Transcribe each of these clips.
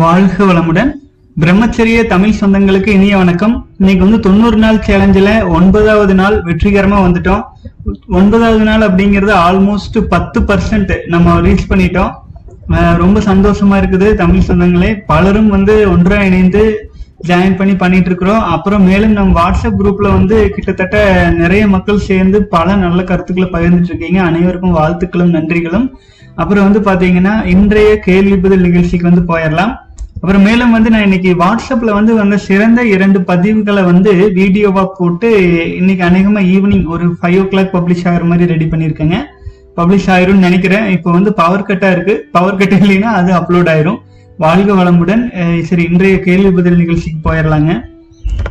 வாழ்க வளமுடன். பிரம்மச்சரிய தமிழ் சொந்தங்களுக்கு இனிய வணக்கம். இன்னைக்கு வந்து தொண்ணூறு நாள் சேலஞ்சில் ஒன்பதாவது நாள் வெற்றிகரமா வந்துட்டோம். ஒன்பதாவது நாள் அப்படிங்கிறது ஆல்மோஸ்ட் பத்து பர்சன்ட் நம்ம ரீச் பண்ணிட்டோம். ரொம்ப சந்தோஷமா இருக்குது தமிழ் சொந்தங்களே. பலரும் வந்து ஒன்றா இணைந்து ஜாயின் பண்ணி பண்ணிட்டு இருக்கிறோம். அப்புறம் மேலும் நம்ம வாட்ஸ்அப் குரூப்ல வந்து கிட்டத்தட்ட நிறைய மக்கள் சேர்ந்து பல நல்ல கருத்துக்களை பகிர்ந்துட்டு இருக்கீங்க. அனைவருக்கும் வாழ்த்துக்களும் நன்றிகளும். அப்புறம் வந்து பாத்தீங்கன்னா இன்றைய கேள்வி பதில் நிகழ்ச்சிக்கு வந்து போயிடலாம். அப்புறம் மேலும் வந்து நான் இன்னைக்கு வாட்ஸ்அப்ல வந்து வந்த சிறந்த இரண்டு பதிவுகளை வந்து வீடியோவா போட்டு இன்னைக்கு அநேகமா ஈவினிங் ஒரு ஃபைவ் ஓ கிளாக் பப்ளிஷ் ஆகிற மாதிரி ரெடி பண்ணியிருக்கேங்க. பப்ளிஷ் ஆயிரும்னு நினைக்கிறேன். இப்போ வந்து பவர் கட்டா இருக்கு. பவர் கட் இல்லைன்னா அது அப்லோட் ஆயிரும். வாழ்க வளமுடன். சரி இன்றைய கேள்வி பதில் நிகழ்ச்சிக்கு போயிடலாங்க.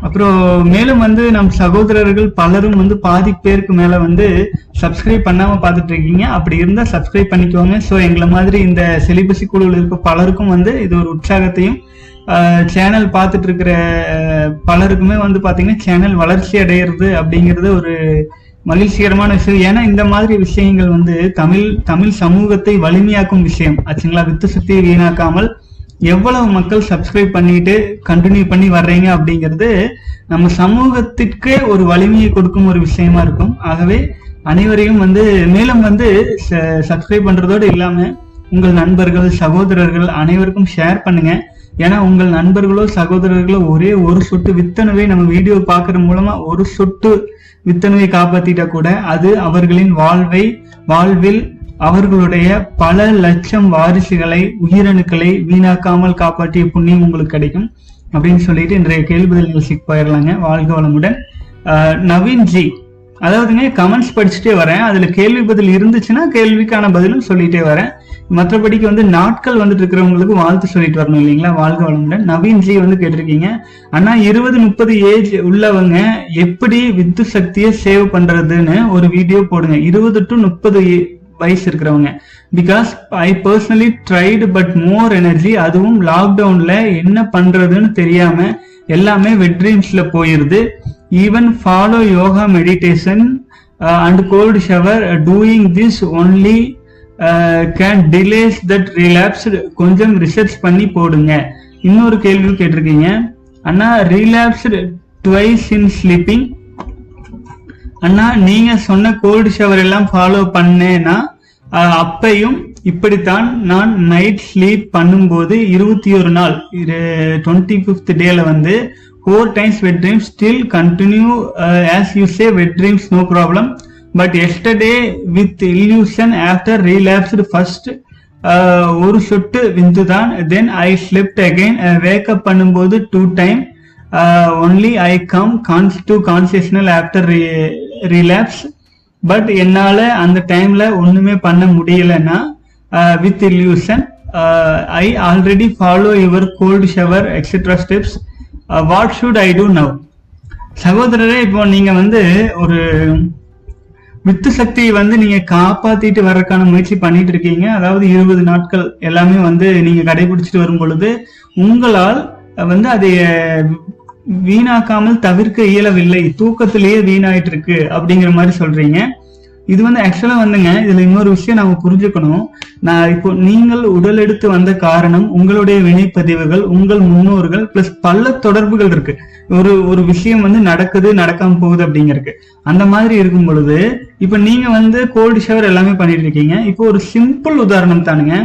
அப்புறம் மேலும் வந்து நம் சகோதரர்கள் பலரும் வந்து பாதி பேருக்கு மேல வந்து சப்ஸ்கிரைப் பண்ணாம பாத்துட்டு இருக்கீங்க. அப்படி இருந்தா சப்ஸ்கிரைப் பண்ணிக்கோங்க. ஸோ எங்களை மாதிரி இந்த செலிபசி குழுவில் இருக்க பலருக்கும் வந்து இது ஒரு உற்சாகத்தையும் சேனல் பார்த்துட்டு இருக்கிற பலருக்குமே வந்து பாத்தீங்கன்னா சேனல் வளர்ச்சி அடையிறது அப்படிங்கிறது ஒரு மகிழ்ச்சிகரமான விஷயம். ஏன்னா இந்த மாதிரி விஷயங்கள் வந்து தமிழ் தமிழ் சமூகத்தை வலிமையாக்கும் விஷயம். ஆச்சுங்களா? வித்து சக்தியை வீணாக்காமல் எவ்வளவு மக்கள் சப்ஸ்கிரைப் பண்ணிட்டு கண்டினியூ பண்ணி வர்றீங்க அப்படிங்கிறது நம்ம சமூகத்திற்கே ஒரு வலிமையை கொடுக்கும் ஒரு விஷயமா இருக்கும். ஆகவே அனைவரையும் வந்து மேலும் வந்து சப்ஸ்கிரைப் பண்றதோடு இல்லாம உங்கள் நண்பர்கள் சகோதரர்கள் அனைவருக்கும் ஷேர் பண்ணுங்க. ஏன்னா உங்கள் நண்பர்களோ சகோதரர்களோ ஒரே ஒரு சொட்டு வித்தனவை நம்ம வீடியோ பார்க்கறது மூலமா ஒரு சொட்டு வித்தனவை காப்பாத்திட்டா கூட அது அவர்களின் வாழ்வை வாழ்வில் அவர்களுடைய பல லட்சம் வாரிசுகளை உயிரணுக்களை வீணாக்காமல் காப்பாற்றிய புண்ணியம் உங்களுக்கு கிடைக்கும் அப்படின்னு சொல்லிட்டு இன்றைய கேள்வி பதில் நிகழ்ச்சிக்கு போயிடலாங்க வாழ்க வளமுடன். ஆஹ் நவீன் ஜி அதாவதுங்க கமெண்ட்ஸ் படிச்சுட்டே வரேன். அதுல கேள்வி பதில் இருந்துச்சுன்னா கேள்விக்கான பதிலும் சொல்லிட்டே வரேன். மற்றபடிக்கு வந்து நாட்கள் வந்துட்டு இருக்கிறவங்களுக்கு வாழ்த்து சொல்லிட்டு வரணும் இல்லைங்களா? வாழ்க வளமுடன். நவீன் ஜி வந்து கேட்டிருக்கீங்க. ஆனா இருபது முப்பது ஏஜ் உள்ளவங்க எப்படி வித்து சக்தியை சேவ் பண்றதுன்னு ஒரு வீடியோ போடுங்க. இருபது டு முப்பது வயசு இருக்கிறவங்க because I personally tried but more energy அதுவும் லாக்டவுன்ல என்ன பண்றதுன்னு தெரியாம எல்லாமே வெட் ட்ரீம்ஸ்ல போயிருது. Even follow yoga meditation and cold shower doing this only can delays that relapse கொஞ்சம் ரிசர்ச் பண்ணி போடுங்க. இன்னொரு கேள்வி கேட்டிருக்கீங்க. அண்ணா ரிலாப்ஸ்டு ட்வைஸ் இன் ஸ்லீப்பிங் அண்ணா நீங்க சொன்ன கோல்டு ஷவர் எல்லாம் ஃபாலோ பண்ணேன்னா அப்பையும் இப்படித்தான் நான் நைட் ஸ்லீப் பண்ணும்போது இருபத்தி ஒரு நாள் டுவெண்ட்டி ஃபிஃப்த் டேல வந்து four times wet dreams still continue as you say wet dreams no problem but yesterday with illusion after relapsed first ஒரு சொட்டு விந்து தான் then I slipped again wake up பண்ணும்போது two time only I come cons to consciousness after relapse but என்னால அந்த டைம்ல ஒண்ணுமே பண்ண முடியலன்னா with illusion I already follow your cold shower et cetera steps what should I do now சகோதரரே இப்போ நீங்க வந்து ஒரு வித்து சக்தியை வந்து நீங்க காப்பாத்திட்டு வர்றதுக்கான முயற்சி பண்ணிட்டு இருக்கீங்க. அதாவது இருபது நாட்கள் எல்லாமே வந்து நீங்க கடைபிடிச்சிட்டு வரும் பொழுது உங்களால் வந்து அதை வீணாக்காமல் தவிர்க்க இயலவில்லை. தூக்கத்திலேயே வீணாயிட்டு இருக்கு அப்படிங்கிற மாதிரி சொல்றீங்க. இது வந்து ஆக்சுவலா வந்துங்க இதுல இன்னொரு விஷயம் நாம புரிஞ்சுக்கணும். நான் இப்போ நீங்கள் உடல் எடுத்து வந்த காரணம் உங்களுடைய வினைப்பதிவுகள் உங்கள் முன்னோர்கள் பிளஸ் பல தொடர்புகள் இருக்கு. ஒரு ஒரு விஷயம் வந்து நடக்குது நடக்காம போகுது அப்படிங்கிறதுக்கு. அந்த மாதிரி இருக்கும் பொழுது இப்ப நீங்க வந்து கோல்டு ஷவர் எல்லாமே பண்ணிட்டு இருக்கீங்க இப்போ ஒரு சிம்பிள் உதாரணம் தானுங்க.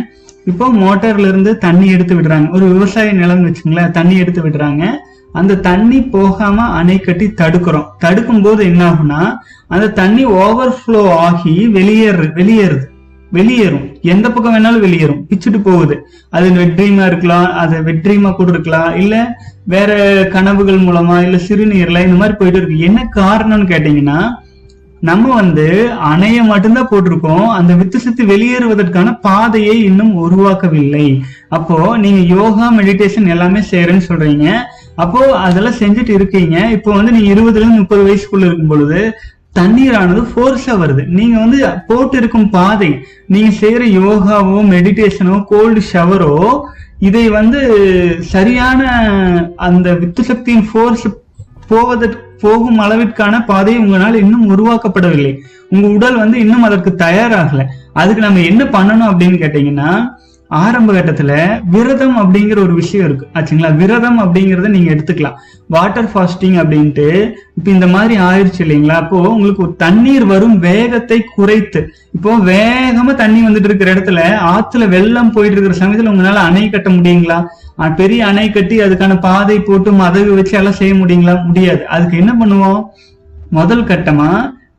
இப்போ மோட்டார்ல இருந்து தண்ணி எடுத்து விடுறாங்க. ஒரு விவசாய நிலம் வச்சுங்களேன் தண்ணி எடுத்து விடுறாங்க. அந்த தண்ணி போகாம அணை கட்டி தடுக்கிறோம். தடுக்கும் போது என்ன ஆகும்னா அந்த தண்ணி ஓவர்ஃப்ளோ ஆகி வெளியேறு வெளியேறுது. வெளியேறும். எந்த பக்கம் வேணாலும் வெளியேறும். பிச்சுட்டு போகுது. அது வெட்ரீமா இருக்கலாம் அது வெட்ரீமா கூட இருக்கலாம் இல்ல வேற கனவுகள் மூலமா இல்ல சிறுநீர்ல இந்த மாதிரி போயிட்டு இருக்கு. என்ன காரணம்னு கேட்டீங்கன்னா நம்ம வந்து அணைய மட்டும்தான் போட்டிருக்கோம். அந்த வித்து சித்து வெளியேறுவதற்கான பாதையை இன்னும் உருவாக்கவில்லை. அப்போ நீங்க யோகா மெடிடேஷன் எல்லாமே செய்யறேன்னு சொல்றீங்க. அப்போ அதெல்லாம் செஞ்சுட்டு இருக்கீங்க. இப்போ வந்து நீங்க இருபதுல இருந்து முப்பது வயசுக்குள்ள இருக்கும் பொழுது தண்ணீரானது ஃபோர்ஸா வருது. நீங்க வந்து போட்டு இருக்கும் பாதை நீங்க செய்யற யோகாவோ மெடிடேஷனோ கோல்டு ஷவரோ இதை வந்து சரியான அந்த வித்து சக்தியின் ஃபோர்ஸ் போவதற்கு போகும் அளவிற்கான பாதை உங்களால் இன்னும் உருவாக்கப்படவில்லை. உங்க உடல் வந்து இன்னும் அதற்கு தயாராகல. அதுக்கு நம்ம என்ன பண்ணணும் அப்படின்னு கேட்டீங்கன்னா ஆரம்ப கட்டத்துல விரதம் அப்படிங்கிற ஒரு விஷயம் இருக்கு. ஆச்சுங்களா? விரதம் அப்படிங்கறத நீங்க எடுத்துக்கலாம். வாட்டர் ஃபாஸ்டிங் அப்படின்ட்டு இப்ப இந்த மாதிரி ஆயிடுச்சு இல்லைங்களா? அப்போ உங்களுக்கு தண்ணீர் வரும் வேகத்தை குறைத்து. இப்போ வேகமா தண்ணி வந்துட்டு இருக்கிற இடத்துல ஆத்துல வெள்ளம் போயிட்டு இருக்கிற சமயத்துல உங்களால அணை கட்ட முடியுங்களா? பெரிய அணை கட்டி அதுக்கான பாதை போட்டு மதகு வச்சு எல்லாம் செய்ய முடியுங்களா? முடியாது. அதுக்கு என்ன பண்ணுவோம்? முதல் கட்டமா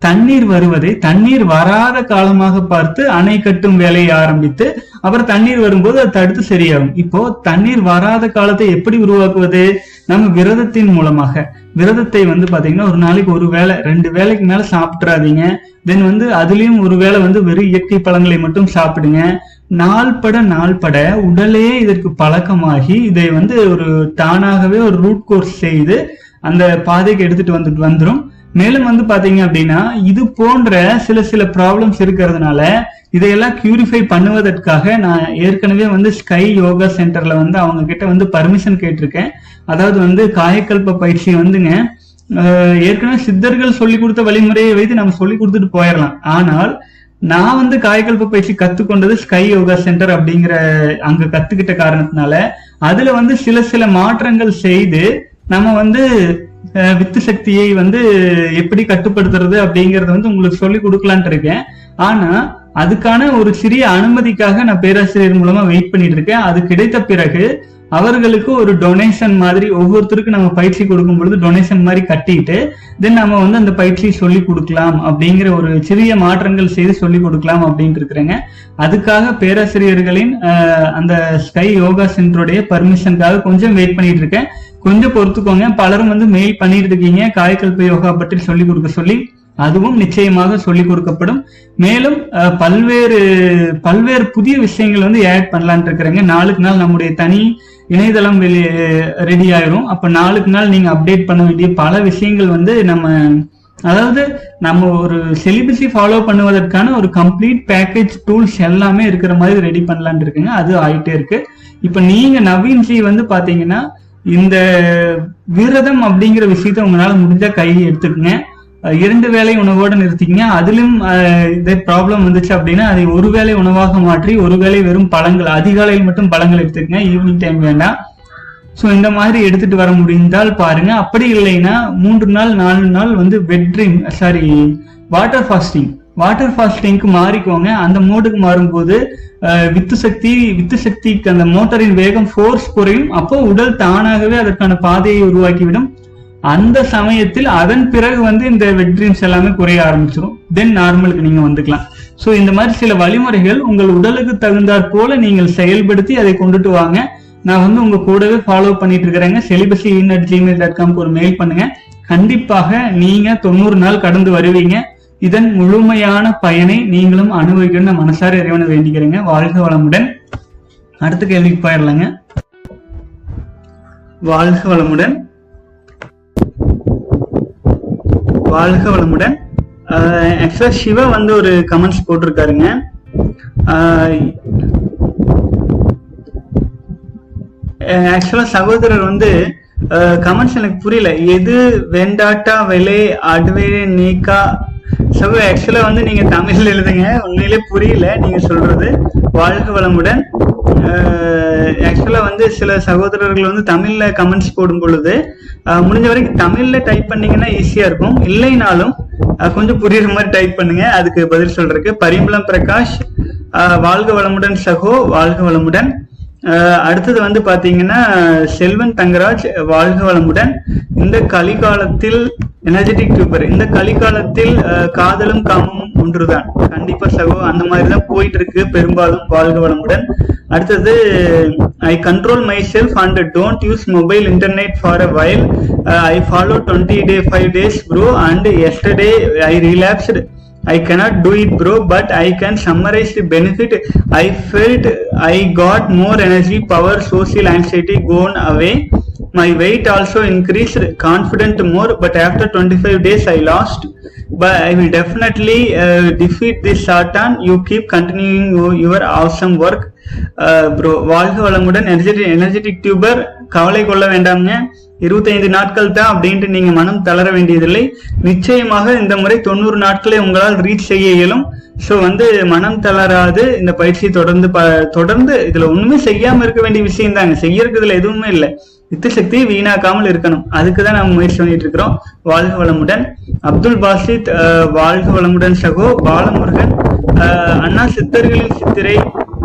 தண்ணீர் வருவதை தண்ணீர் வராத காலமாக பார்த்து அணை கட்டும் வேலையை ஆரம்பித்து அப்புறம் தண்ணீர் வரும்போது அது தடுத்து சரியாகும். இப்போ தண்ணீர் வராத காலத்தை எப்படி உருவாக்குவது? நம்ம விரதத்தின் மூலமாக. விரதத்தை வந்து பாத்தீங்கன்னா ஒரு நாளைக்கு ஒரு வேளை ரெண்டு வேளைக்கு மேல சாப்பிட்றாதீங்க தென் வந்து அதுலயும் ஒரு வேளை வந்து வெறும் இயற்கை பழங்களை மட்டும் சாப்பிடுங்க. நாள்பட நாள்பட உடலே இதற்கு பழக்கமாகி இதை வந்து ஒரு தானாகவே ஒரு ரூட் கோர்ஸ் செய்து அந்த பாதைக்கு எடுத்துட்டு வந்துட்டு வந்துடும் மேலும் வந்து பாத்தீங்க அப்படின்னா இது போன்ற சில சில ப்ராப்ளம்ஸ் இருக்கிறதுனால இதையெல்லாம் கியூரிஃபை பண்ணுவதற்காக நான் ஏற்கனவே வந்து ஸ்கை யோகா சென்டர்ல வந்து அவங்க கிட்ட வந்து பர்மிஷன் கேட்டிருக்கேன். அதாவது வந்து காயக்கல்ப பயிற்சி வந்துங்க ஏற்கனவே சித்தர்கள் சொல்லி கொடுத்த வழிமுறையை வைத்து நம்ம சொல்லி கொடுத்துட்டு போயிடலாம் ஆனால் நான் வந்து காயக்கல்ப பயிற்சி கத்துக்கொண்டது ஸ்கை யோகா சென்டர் அப்படிங்கிற அங்க கத்துக்கிட்ட காரணத்தினால அதுல வந்து சில சில மாற்றங்கள் செய்து நம்ம வந்து வித்து சக்தியை வந்து எப்படி கட்டுப்படுத்துறது அப்படிங்கறத வந்து உங்களுக்கு சொல்லி கொடுக்கலான்ட்டு இருக்கேன். ஆனா அதுக்கான ஒரு சிறிய அனுமதிக்காக நான் பேராசிரியர் மூலமா வெயிட் பண்ணிட்டு இருக்கேன். அது கிடைத்த பிறகு அவர்களுக்கு ஒரு டொனேஷன் மாதிரி ஒவ்வொருத்தருக்கும் நம்ம பயிற்சி கொடுக்கும் பொழுது டொனேஷன் மாதிரி கட்டிட்டு தென் நம்ம வந்து அந்த பயிற்சியை சொல்லி கொடுக்கலாம் அப்படிங்கிற ஒரு சிறிய மாற்றங்கள் செய்து சொல்லி கொடுக்கலாம் அப்படின்ட்டு இருக்கிறேங்க. அதுக்காக பேராசிரியர்களின் அந்த ஸ்கை யோகா சென்டருடைய பர்மிஷனுக்காக கொஞ்சம் வெயிட் பண்ணிட்டு இருக்கேன். கொஞ்சம் பொறுத்துக்கோங்க. பலரும் வந்து மெயில் பண்ணிட்டு இருக்கீங்க காயக்கல்ப யோகா பற்றி சொல்லி கொடுக்க சொல்லி அதுவும் நிச்சயமாக சொல்லிக் கொடுக்கப்படும். மேலும் பல்வேறு பல்வேறு புதிய விஷயங்கள் வந்து ஆட் பண்ணலான் இருக்கிறேங்க. நாளுக்கு நாள் நம்முடைய தனி இணையதளம் வெளி ரெடி ஆயிரும். அப்ப நாளுக்கு நாள் நீங்க அப்டேட் பண்ண வேண்டிய பல விஷயங்கள் வந்து நம்ம அதாவது நம்ம ஒரு செலிபஸை ஃபாலோ பண்ணுவதற்கான ஒரு கம்ப்ளீட் பேக்கேஜ் டூல்ஸ் எல்லாமே இருக்கிற மாதிரி ரெடி பண்ணலான் இருக்குங்க. அது ஆயிட்டே இருக்கு. இப்ப நீங்க நவீன்ஜி வந்து பாத்தீங்கன்னா இந்த விரதம் அப்படிங்கிற விஷயத்த உங்களால முடிஞ்சா கை எடுத்துக்கங்க. இரண்டு வேலை உணவோடு நிறுத்திக்கங்க. அதிலும் இதே ப்ராப்ளம் வந்துச்சு அப்படின்னா அதை ஒரு வேளை உணவாக மாற்றி ஒரு வேளை வெறும் பழங்கள் அதிகாலையில் மட்டும் பழங்கள் எடுத்துக்கங்க. ஈவினிங் டைம் வேண்டாம். ஸோ இந்த மாதிரி எடுத்துட்டு வர முடிந்தால் பாருங்க. அப்படி இல்லைன்னா மூன்று நாள் நாலு நாள் வந்து wet dream sorry water fasting water ஃபாஸ்டிங்க்கு மாறிக்கோங்க. அந்த மோடுக்கு மாறும்போது வித்து சக்தி வித்து சக்திக்கு அந்த மோட்டரின் வேகம் ஃபோர்ஸ் குறையும். அப்போ உடல் தானாகவே அதற்கான பாதையை உருவாக்கிவிடும். அந்த சமயத்தில் அதன் பிறகு வந்து இந்த வெட் ட்ரீம்ஸ் எல்லாமே குறைய ஆரம்பிச்சிடும் தென் நார்மலுக்கு நீங்க வந்துக்கலாம். ஸோ இந்த மாதிரி சில வழிமுறைகள் உங்கள் உடலுக்கு தகுந்தாற் போல நீங்கள் செயல்படுத்தி அதை கொண்டுட்டு வாங்க. நான் வந்து உங்க கூடவே ஃபாலோ பண்ணிட்டு இருக்கிறேங்க. Celibacy in at Gmail dot காம்க்கு ஒரு மெயில் பண்ணுங்க. கண்டிப்பாக நீங்க தொண்ணூறு நாள் கடந்து வருவீங்க. இதன் முழுமையான பயனை நீங்களும் அனுபவிக்கணும்னு மனசார இறைவனை வேண்டிக்கிறேங்க. வாழ்க வளமுடன். அடுத்த கேள்விக்கு போயிடலாங்க. வாழ்க வளமுடன். வாழ்க வளமுடன். ஆக்சுவலா சிவா வந்து ஒரு கமெண்ட்ஸ் போட்டிருக்காருங்க. ஆக்சுவலா சகோதரர் வந்து கமெண்ட்ஸ் எனக்கு புரியல. எது வெண்டாட்டா வெளே அடுவே நீக்கா சகோ ஆக்சுவலா வந்து நீங்க தமிழ்ல எழுதுங்க. உண்மையிலே புரியல. நீங்க சொல்றது வாழ்க வளமுடன். ஆக்சுவலா வந்து சில சகோதரர்கள் வந்து தமிழ்ல கமெண்ட்ஸ் போடும் பொழுது முடிஞ்ச வரைக்கும் தமிழ்ல டைப் பண்ணீங்கன்னா ஈஸியா இருக்கும். இல்லைனாலும் கொஞ்சம் புரியுற மாதிரி டைப் பண்ணுங்க. அதுக்கு பதில் சொல்றதுக்கு. பரிம்பளம் பிரகாஷ் வாழ்க வளமுடன் சகோ வாழ்க வளமுடன். அடுத்தது வந்து பாத்தீங்கன்னா செல்வன் தங்கராஜ் வாழ்க வளமுடன். இந்த கலிகாலத்தில் எனர்ஜெட்டிக் டியூபர் இந்த கலிகாலத்தில் காதலும் காமமும் ஒன்றுதான். கண்டிப்பா சகோ அந்த மாதிரி தான் போயிட்டு இருக்கு பெரும்பாலும் வாழ்க வளமுடன். அடுத்தது I control my self and don't use mobile internet for a while I follow twenty day five days bro and yesterday I relaxed I cannot do it bro but I can summarise the benefit I felt I got more energy power social anxiety gone away My weight also increased, confident more, but after 25 days I lost. But I will definitely uh, defeat this Satan. You keep continuing your- your awesome work. Bro வாழ்க வளமுடன் energetic energetic tuber கவலை கொள்ள வேண்டாம்ங்க இருபத்தைந்து நாட்கள் தான் அப்படின்ட்டு நீங்க மனம் தளர வேண்டியதில்லை நிச்சயமாக இந்த முறை தொண்ணூறு நாட்களை உங்களால் ரீச் செய்ய இயலும் சோ வந்து மனம் தளராது இந்த பயிற்சி தொடர்ந்து ப- தொடர்ந்து இதுல ஒண்ணுமே செய்யாம இருக்க வேண்டிய விஷயம் தாங்க செய்யறதுக்கு இதுல எதுவுமே இல்லை. வித்து சக்தியை வீணாக்காமல் இருக்கணும். அதுக்கு தான் நம்ம முயற்சி பண்ணிட்டு இருக்கிறோம். வாழ்க வளமுடன். அப்துல் பாசித் வாழ்க வளமுடன் சகோ. பாலமுருகன். அண்ணா சித்தர்களின் சித்திரை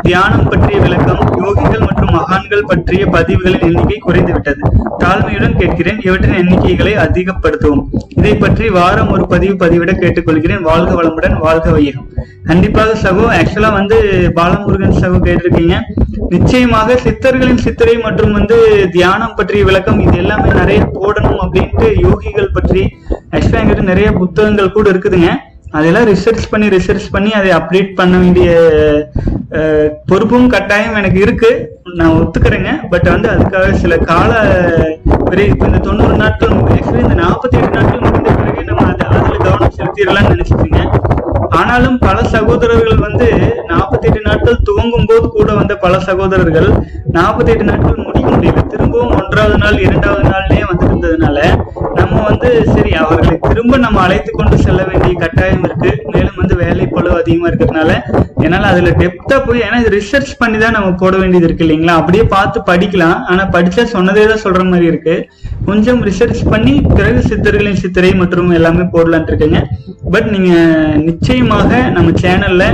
தியானம் பற்றிய விளக்கம் யோகிகள் மற்றும் மகான்கள் பற்றிய பதிவுகளின் எண்ணிக்கை குறைந்துவிட்டது. தாழ்மையுடன் கேட்கிறேன். இவற்றின் எண்ணிக்கைகளை அதிகப்படுத்துவோம். இதை பற்றி வாரம் ஒரு பதிவு பதிவிட கேட்டுக்கொள்கிறேன். வாழ்க வளமுடன் வாழ்க வையகம். கண்டிப்பாக சகோ ஆக்சுவலா வந்து பாலமுருகன் சகோ கேட்டிருக்கீங்க. நிச்சயமாக சித்தர்களின் சித்திரை மற்றும் வந்து தியானம் பற்றிய விளக்கம் இது எல்லாமே நிறைய போடணும் அப்படின்ட்டு யோகிகள் பற்றி ஆக்சுவலா எங்கிட்ட நிறைய புத்தகங்கள் கூட இருக்குதுங்க. அதெல்லாம் ரிசர்ச் பண்ணி ரிசர்ச் பண்ணி அதை அப்டேட் பண்ண வேண்டிய பொறுப்பும் கட்டாயம் எனக்கு இருக்கு. நான் ஒத்துக்கிறேங்க. பட் வந்து அதுக்காக சில கால விரை- இப்ப இந்த தொண்ணூறு நாட்கள் இந்த நாற்பத்தி எட்டு நாட்கள் முடிந்த பிறகு நம்ம அதை அதில் கவனம் செலுத்திடலாம்னு நினைச்சிட்டீங்க. ஆனாலும் பல சகோதரர்கள் வந்து நாற்பத்தி எட்டு நாட்கள் துவங்கும் போது கூட வந்த பல சகோதரர்கள் நாற்பத்தி எட்டு நாட்கள் முடிக்க முடியல. திரும்பவும் ஒன்றாவது நாள் இரண்டாவது நாள்லயே வந்து இருந்ததுனால நம்ம வந்து சரி அவர்களை திரும்ப நம்ம அழைத்து கொண்டு செல்ல வேண்டிய கட்டாயம் இருக்கு. மேலும் வந்து வேலை பளு அதிகமா இருக்கிறதுனால என்னால அதுல டெப்தா போய் ஏன்னா இது ரிசர்ச் பண்ணி தான் நம்ம போட வேண்டியது இருக்கு இல்லைங்களா? அப்படியே பார்த்து படிக்கலாம். ஆனா படிச்சா சொன்னதே தான் சொல்ற மாதிரி இருக்கு. கொஞ்சம் ரிசர்ச் பண்ணி பிறகு சித்தர்களின் சித்திரை மற்றும் எல்லாமே போடலான் இருக்கேங்க. பட் நீங்க நிச்சயமாக நம்ம சேனல்ல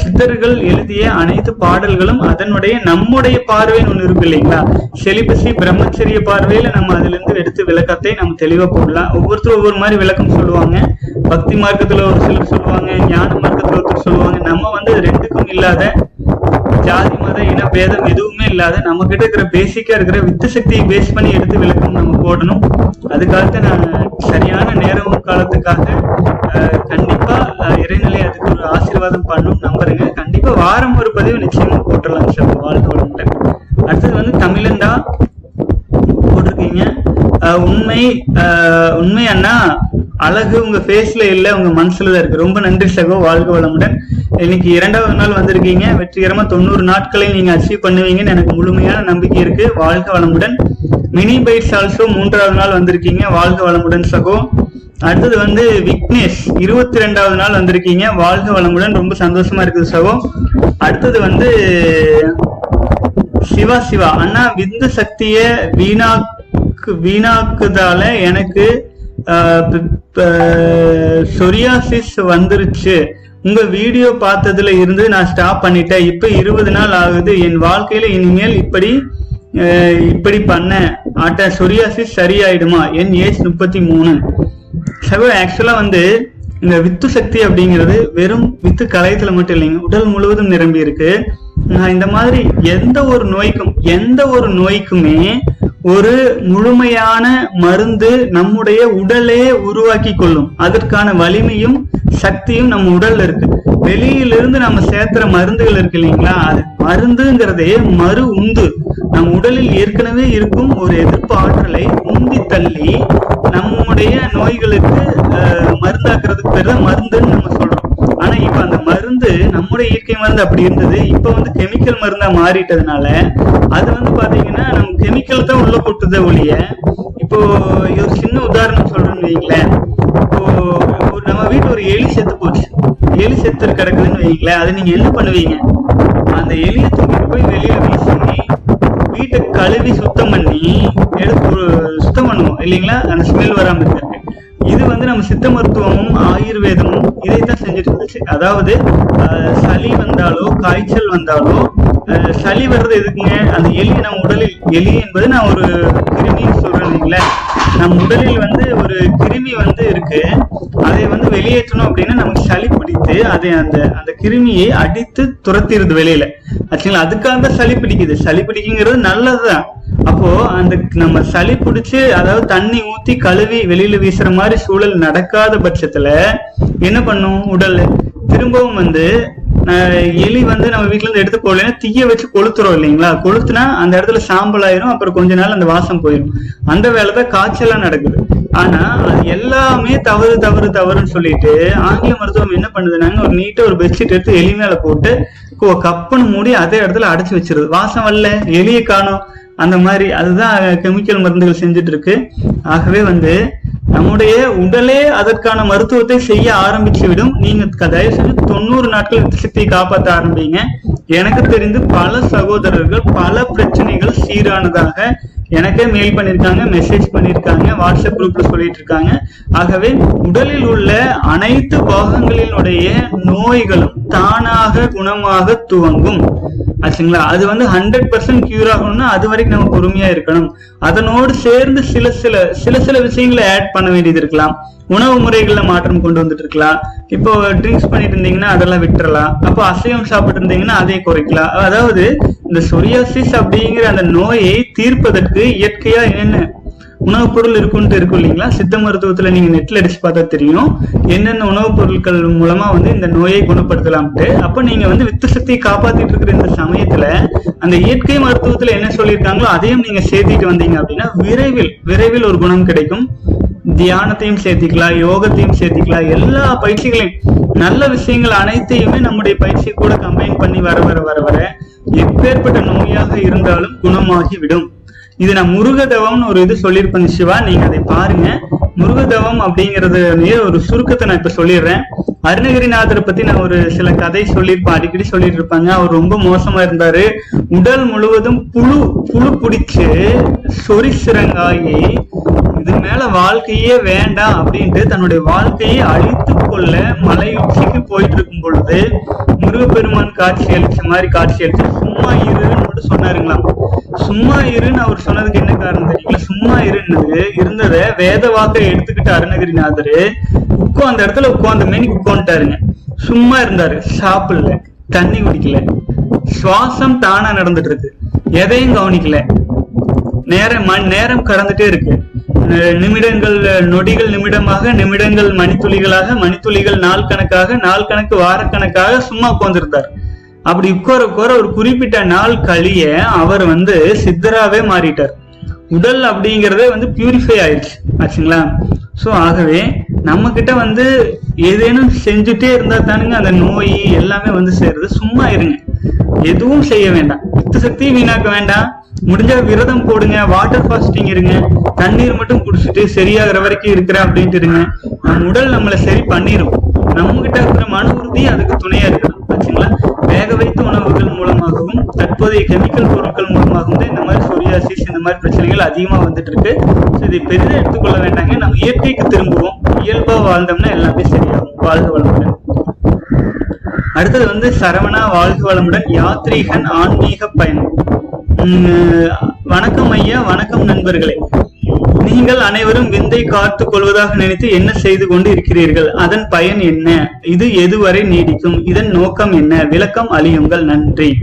சித்தர்கள் எழுதிய அனைத்து பாடல்களும் அதனுடைய நம்முடைய பார்வைன்னு ஒண்ணு இருக்கு இல்லைங்களா? செலிபசி பிரம்மச்சரிய பார்வையில நம்ம அதுல இருந்து எடுத்து விளக்கத்தை நம்ம தெளிவா போடலாம். ஒவ்வொருத்தரும் ஒவ்வொரு மாதிரி விளக்கம் சொல்லுவாங்க. பக்தி மார்க்கத்துல ஒரு சிலர் சொல்லுவாங்க ஞான மார்க்கத்துல ஒருத்தர் சொல்லுவாங்க. நம்ம வந்து ரெண்டுக்கும் இல்லாத ஜாதி மத இன பேதம் எதுவுமே இல்லாத நம்ம கிட்ட இருக்கிற பேசிக்கா இருக்கிற வித்து சக்தியை பேஸ் பண்ணி எடுத்து விளக்கம் நம்ம போடணும். அதுக்காக நான் சரியான நேரம் காலத்துக்காக கண்டிப்பா இறைநிலை அதுக்கு ஒரு ஆசீர்வாதம் பண்ணும் நம்புறேங்க. கண்டிப்பா வாரம் ஒரு பதிவு நிச்சயமா போட்டுடலாம் சார் வாழ்க்கை வளமுடன் அடுத்தது வந்து தமிழண்டா போட்டிருக்கீங்க. உண்மை உண்மை அண்ணா அழகு உங்க ஃபேஸ்ல இல்ல உங்க மனசுல தான் இருக்கு. ரொம்ப நன்றி சகோ வாழ்க வளமுடன். இன்னைக்கு இரண்டாவது நாள் வந்திருக்கீங்க. வெற்றிகரமா தொண்ணூறு நாட்களை நீங்க அச்சீவ் பண்ணுவீங்கன்னு எனக்கு முழுமையான நம்பிக்கை இருக்கு. வாழ்க வளமுடன். மினி பைட்ஸ் ஆல்சோ மூன்றாவது நாள் வந்திருக்கீங்க. வாழ்க வளமுடன் சகோ. அடுத்தது வந்து விக்னேஷ் இருபத்தி ரெண்டாவது நாள் வந்திருக்கீங்க. வாழ்க வளமுடன். ரொம்ப சந்தோஷமா இருக்குது சகோ. அடுத்தது வந்து சிவா சிவா. அண்ணா விந்து சக்திய வீணாக்கு வீணாக்குதால எனக்கு சொரியாசிஸ் வந்துருச்சு. உங்க வீடியோ பார்த்ததுல இருந்து நான் ஸ்டாப் பண்ணிட்டேன். இப்ப இருபது நாள் ஆகுது. என் வாழ்க்கையில இனிமேல் இப்படி இப்படி பண்ண. ஆட்ட சொரியாசிஸ் சரியாயிடுமா? என் ஏஜ் முப்பத்தி மூணு. சகோ ஆக்சுவலா வந்து இந்த வித்து சக்தி அப்படிங்கிறது வெறும் வித்து கலையத்துல மட்டும் இல்லைங்க. உடல் முழுவதும் நிரம்பி இருக்கு நான் இந்த மாதிரி எந்த ஒரு நோய்க்கும் எந்த ஒரு நோய்க்குமே ஒரு முழுமையான மருந்து நம்முடைய உடலே உருவாக்கி கொள்ளும். அதற்கான வலிமையும் சக்தியும் நம்ம உடல்ல இருக்கு. வெளியிலிருந்து நம்ம சேர்த்துற மருந்துகள் இருக்கு இல்லைங்களா? அது மருந்துங்கிறதே மறு உந்து. நம் உடலில் ஏற்கனவே இருக்கும் ஒரு எதிர்ப்பு ஆற்றலை உந்தி தள்ளி நம்முடைய நோய்களுக்கு மருந்தாக்குறதுக்கு பேர் தான் மருந்துன்னு நம்ம சொல்றோம். ஆனா இப்ப அந்த மருந்து நம்முடைய இயற்கை மருந்து அப்படி இருந்தது. இப்ப வந்து கெமிக்கல் மருந்தா மாறிட்டதுனால அது வந்து பாத்தீங்கன்னா நம்ம கெமிக்கல் தான் உள்ள கொட்டுதே ஒழிய இப்போ ஒரு சின்ன உதாரணம் சொல்றேன்னு வைங்களேன் இப்போ ஒரு நம்ம வீட்டுல ஒரு எலி செத்து போச்சு. எலி செத்து கிடக்குதுன்னு வைங்களேன் அதை நீங்க என்ன பண்ணுவீங்க? அந்த எலியை தூக்கிட்டு போய் வெளியில வீசி வீட்டை கழுவி சுத்தம் பண்ணி எடுத்து ஒரு சுத்தம் பண்ணுவோம். இல்லைங்களா? அந்த ஸ்மெல் வராம இருக்கிறதுக்கு. நம்ம சித்த மருத்துவமும் ஆயுர்வேதமும் இதைத்தான் செஞ்சுட்டு இருந்துச்சு. அதாவது சளி வந்தாலோ காய்ச்சல் வந்தாலோ சளி வர்றது எதுக்குங்க? அந்த எலி நம்ம உடலில் எலி என்பது நான் ஒரு கிருமின்னு சொல்றேன் இல்லைங்களா நம் உடலில் வந்து ஒரு கிருமி வந்து இருக்கு. அதை வந்து வெளியேற்றணும் அப்படின்னா நமக்கு சளி பிடித்து அதை அந்த அந்த கிருமியை அடித்து துரத்திடுது வெளியில. ஆக்சுவலா அதுக்காக தான் சளி பிடிக்குது. சளி பிடிக்குங்கிறது நல்லதுதான். அப்போ அந்த நம்ம சளி பிடிச்சு அதாவது தண்ணி ஊத்தி கழுவி வெளியில வீசுற மாதிரி சூழல் நடக்காத பட்சத்துல என்ன பண்ணும்? உடல். திரும்பவும் வந்து எலி வந்து நம்ம வீட்டுல இருந்து எடுத்து போடலன்னா தீய வச்சு கொளுத்துறோம் இல்லைங்களா? கொளுத்துனா அந்த இடத்துல சாம்பல் ஆயிரும் அப்புறம் கொஞ்ச நாள் அந்த வாசம் போயிடும் அந்த வேலைதான் காய்ச்சலா நடக்குது. ஆனா அது எல்லாமே தவறு தவறு தவறுன்னு சொல்லிட்டு ஆங்கில மருத்துவம் என்ன பண்ணுதுனாங்க ஒரு நீட்டா ஒரு பெட்ஷீட் எடுத்து எலி மேல போட்டு கப்புன்னு மூடி அதே இடத்துல அடைச்சு வச்சிருது. வாசம் வரல. எலியை காணும். அந்த மாதிரி அதுதான் கெமிக்கல் மருந்துகள் செஞ்சுட்டு இருக்கு ஆகவே வந்து நம்முடைய உடலே அதற்கான மருத்துவத்தை செய்ய ஆரம்பிச்சு விடும் நீங்க தயவு செஞ்சு தொண்ணூறு நாட்கள் வித்து சக்தியை காப்பாற்ற ஆரம்பிங்க. எனக்கு தெரிந்து பல சகோதரர்கள் பல பிரச்சனைகள் சீரானதாக எனக்கே மெயில் பண்ணிருக்காங்க மெசேஜ் பண்ணிருக்காங்க வாட்ஸ்அப் குரூப்ல சொல்லிட்டு இருக்காங்க ஆகவே உடலில் உள்ள அனைத்து பாகங்களினுடைய நோய்களும் தானாக குணமாக துவங்கும். ஆச்சுங்களா? அது வந்து ஹண்ட்ரட் பர்சன்ட் கியூர் ஆகணும்னா அது வரைக்கும் நம்ம பொறுமையா இருக்கணும். அதனோடு சேர்ந்து சில சில சில சில விஷயங்களை ஆட் பண்ண வேண்டியது இருக்கலாம். உணவு முறைகள்ல மாற்றம் கொண்டு வந்துட்டு இருக்கலாம். இப்போ ட்ரிங்க்ஸ் பண்ணிட்டு இருந்தீங்கன்னா அதெல்லாம் விட்டுறலாம். அப்போ அசைவம் சாப்பிட்டு இருந்தீங்கன்னா அதை குறைக்கலாம். அதாவது இந்த சொரியாசிஸ் அப்படிங்கிற அந்த நோயை தீர்ப்பதற்கு இயற்கையா என்னென்ன உணவுப் பொருள் இருக்குன்ட்டு இருக்கும் இல்லைங்களா? சித்த மருத்துவத்துல நீங்க நெட்ல அடிச்சு பார்த்தா தெரியும். என்னென்ன உணவுப் பொருட்கள் மூலமா வந்து இந்த நோயை குணப்படுத்தலாம்ட்டு. அப்ப நீங்க வந்து வித்து சக்தியை காப்பாத்திட்டு இருக்கிற இந்த சமயத்துல அந்த இயற்கை மருத்துவத்துல என்ன சொல்லியிருக்காங்களோ அதையும் நீங்க சேர்த்திட்டு வந்தீங்க அப்படின்னா விரைவில் விரைவில் ஒரு குணம் கிடைக்கும். தியானத்தையும் சேர்த்திக்கலாம் யோகத்தையும் சேர்த்திக்கலாம். எல்லா பயிற்சிகளையும் நல்ல விஷயங்கள் அனைத்தையுமே நம்முடைய பயிற்சி கூட கம்பைன் பண்ணி வர வர வர வர எப்பேற்பட்ட நோயாக இருந்தாலும் குணமாகி விடும் இது நான் முருகதவம்னு ஒரு இது சொல்லியிருப்பேன் சிவா நீங்க அதை பாருங்க. முருகதவம் அப்படிங்கறது ஒரு சுருக்கத்தை நான் இப்ப சொல்லிடுறேன். அருணகிரிநாதரை பத்தி நான் ஒரு சில கதை சொல்லியிருப்பேன் அடிக்கடி சொல்லிட்டு இருப்பாங்க அவர் ரொம்ப மோசமா இருந்தாரு. உடல் முழுவதும் புழு புழு பிடிச்சு சொறி சிறங்காகி இது மேல வாழ்க்கையே வேண்டாம் அப்படின்ட்டு தன்னுடைய வாழ்க்கையை அழித்து கொள்ள மலை உச்சிக்கு போயிட்டு இருக்கும் பொழுது முருகப்பெருமான் காட்சி அளிச்ச மாதிரி காட்சி அளிச்சு சும்மா இருன்னு மட்டும் சொன்னாருங்களாம். சும்மா இருன்னு அவர் சொன்னதுக்கு என்ன காரணம் தெரியுங்களா? சும்மா இருந்தது இருந்ததை வேத வாக்கை எடுத்துக்கிட்டு அருணகிரிநாதரு உட்கார்ந்த இடத்துல உட்கார்ந்த மேனிக்கு உட்காந்துட்டாருங்க சும்மா இருந்தாரு சாப்பிடல தண்ணி குடிக்கல. சுவாசம் தானா நடந்துட்டு இருக்கு. எதையும் கவனிக்கல. நேரம் மண் நேரம் கடந்துட்டே இருக்கு. நிமிடங்கள் நொடிகள் நிமிடமாக நிமிடங்கள் மணித்துளிகளாக மணித்துளிகள் நாள் கணக்காக நாள் கணக்கு வாரக்கணக்காக சும்மா உட்கார்ந்திருந்தார். அப்படி உட்கார உட்கார ஒரு குறிப்பிட்ட நாள் கழிய அவர் வந்து சித்தராவே மாறிட்டார். உடல் அப்படிங்கறதே வந்து பியூரிஃபை ஆயிடுச்சு ஆச்சுங்களா? சோ ஆகவே நம்ம கிட்ட வந்து ஏதேனும் செஞ்சுட்டே இருந்தா தானுங்க அந்த நோய் எல்லாமே வந்து சேருது. சும்மா இருங்க. எதுவும் செய்ய வேண்டாம். பித்த சக்தியும் வீணாக்க வேண்டாம். முடிஞ்சா விரதம் போடுங்க. வாட்டர் ஃபாஸ்டிங் இருங்க. தண்ணீர் மட்டும் குடிச்சிட்டு சரியாகிற வரைக்கும் இருக்கிற அப்படின்ட்டு இருங்க. நம்ம உடல் நம்மளை சரி பண்ணிரும். நம்ம கிட்ட இருக்கிற மன உறுதி அதுக்கு துணையா இருக்கணும். ஆச்சுங்களா? வேக வைத்த உணவுகள் மூலமாகவும் தற்போதைய கெமிக்கல் பொருட்கள் மூலமாகவும் தான் இந்த மாதிரி சொரியாசிஸ் இந்த மாதிரி பிரச்சனைகள் அதிகமா வந்துட்டு இருக்கு. ஸோ இதை பெரிதாக எடுத்துக்கொள்ள வேண்டாங்க. நம்ம இயற்கைக்கு திரும்புவோம். இயல்பா வாழ்ந்தோம்னா எல்லாமே சரியாகும். வாழ்க வளமுடன். அடுத்தது வந்து சரவணா வாழ்க வளமுடன் யாத்ரீகன் ஆன்மீக பயணம். உம், வணக்கம் ஐயா. வணக்கம் நண்பர்களே. நீங்கள் அனைவரும் விந்தை காத்துக் கொள்வதாக நினைத்து என்ன செய்து கொண்டு இருக்கிறீர்கள் அதன் பயன் என்ன? இது எதுவரை நீடிக்கும்? இதன் நோக்கம் என்ன? விளக்கம் அழியுங்கள். நன்றி.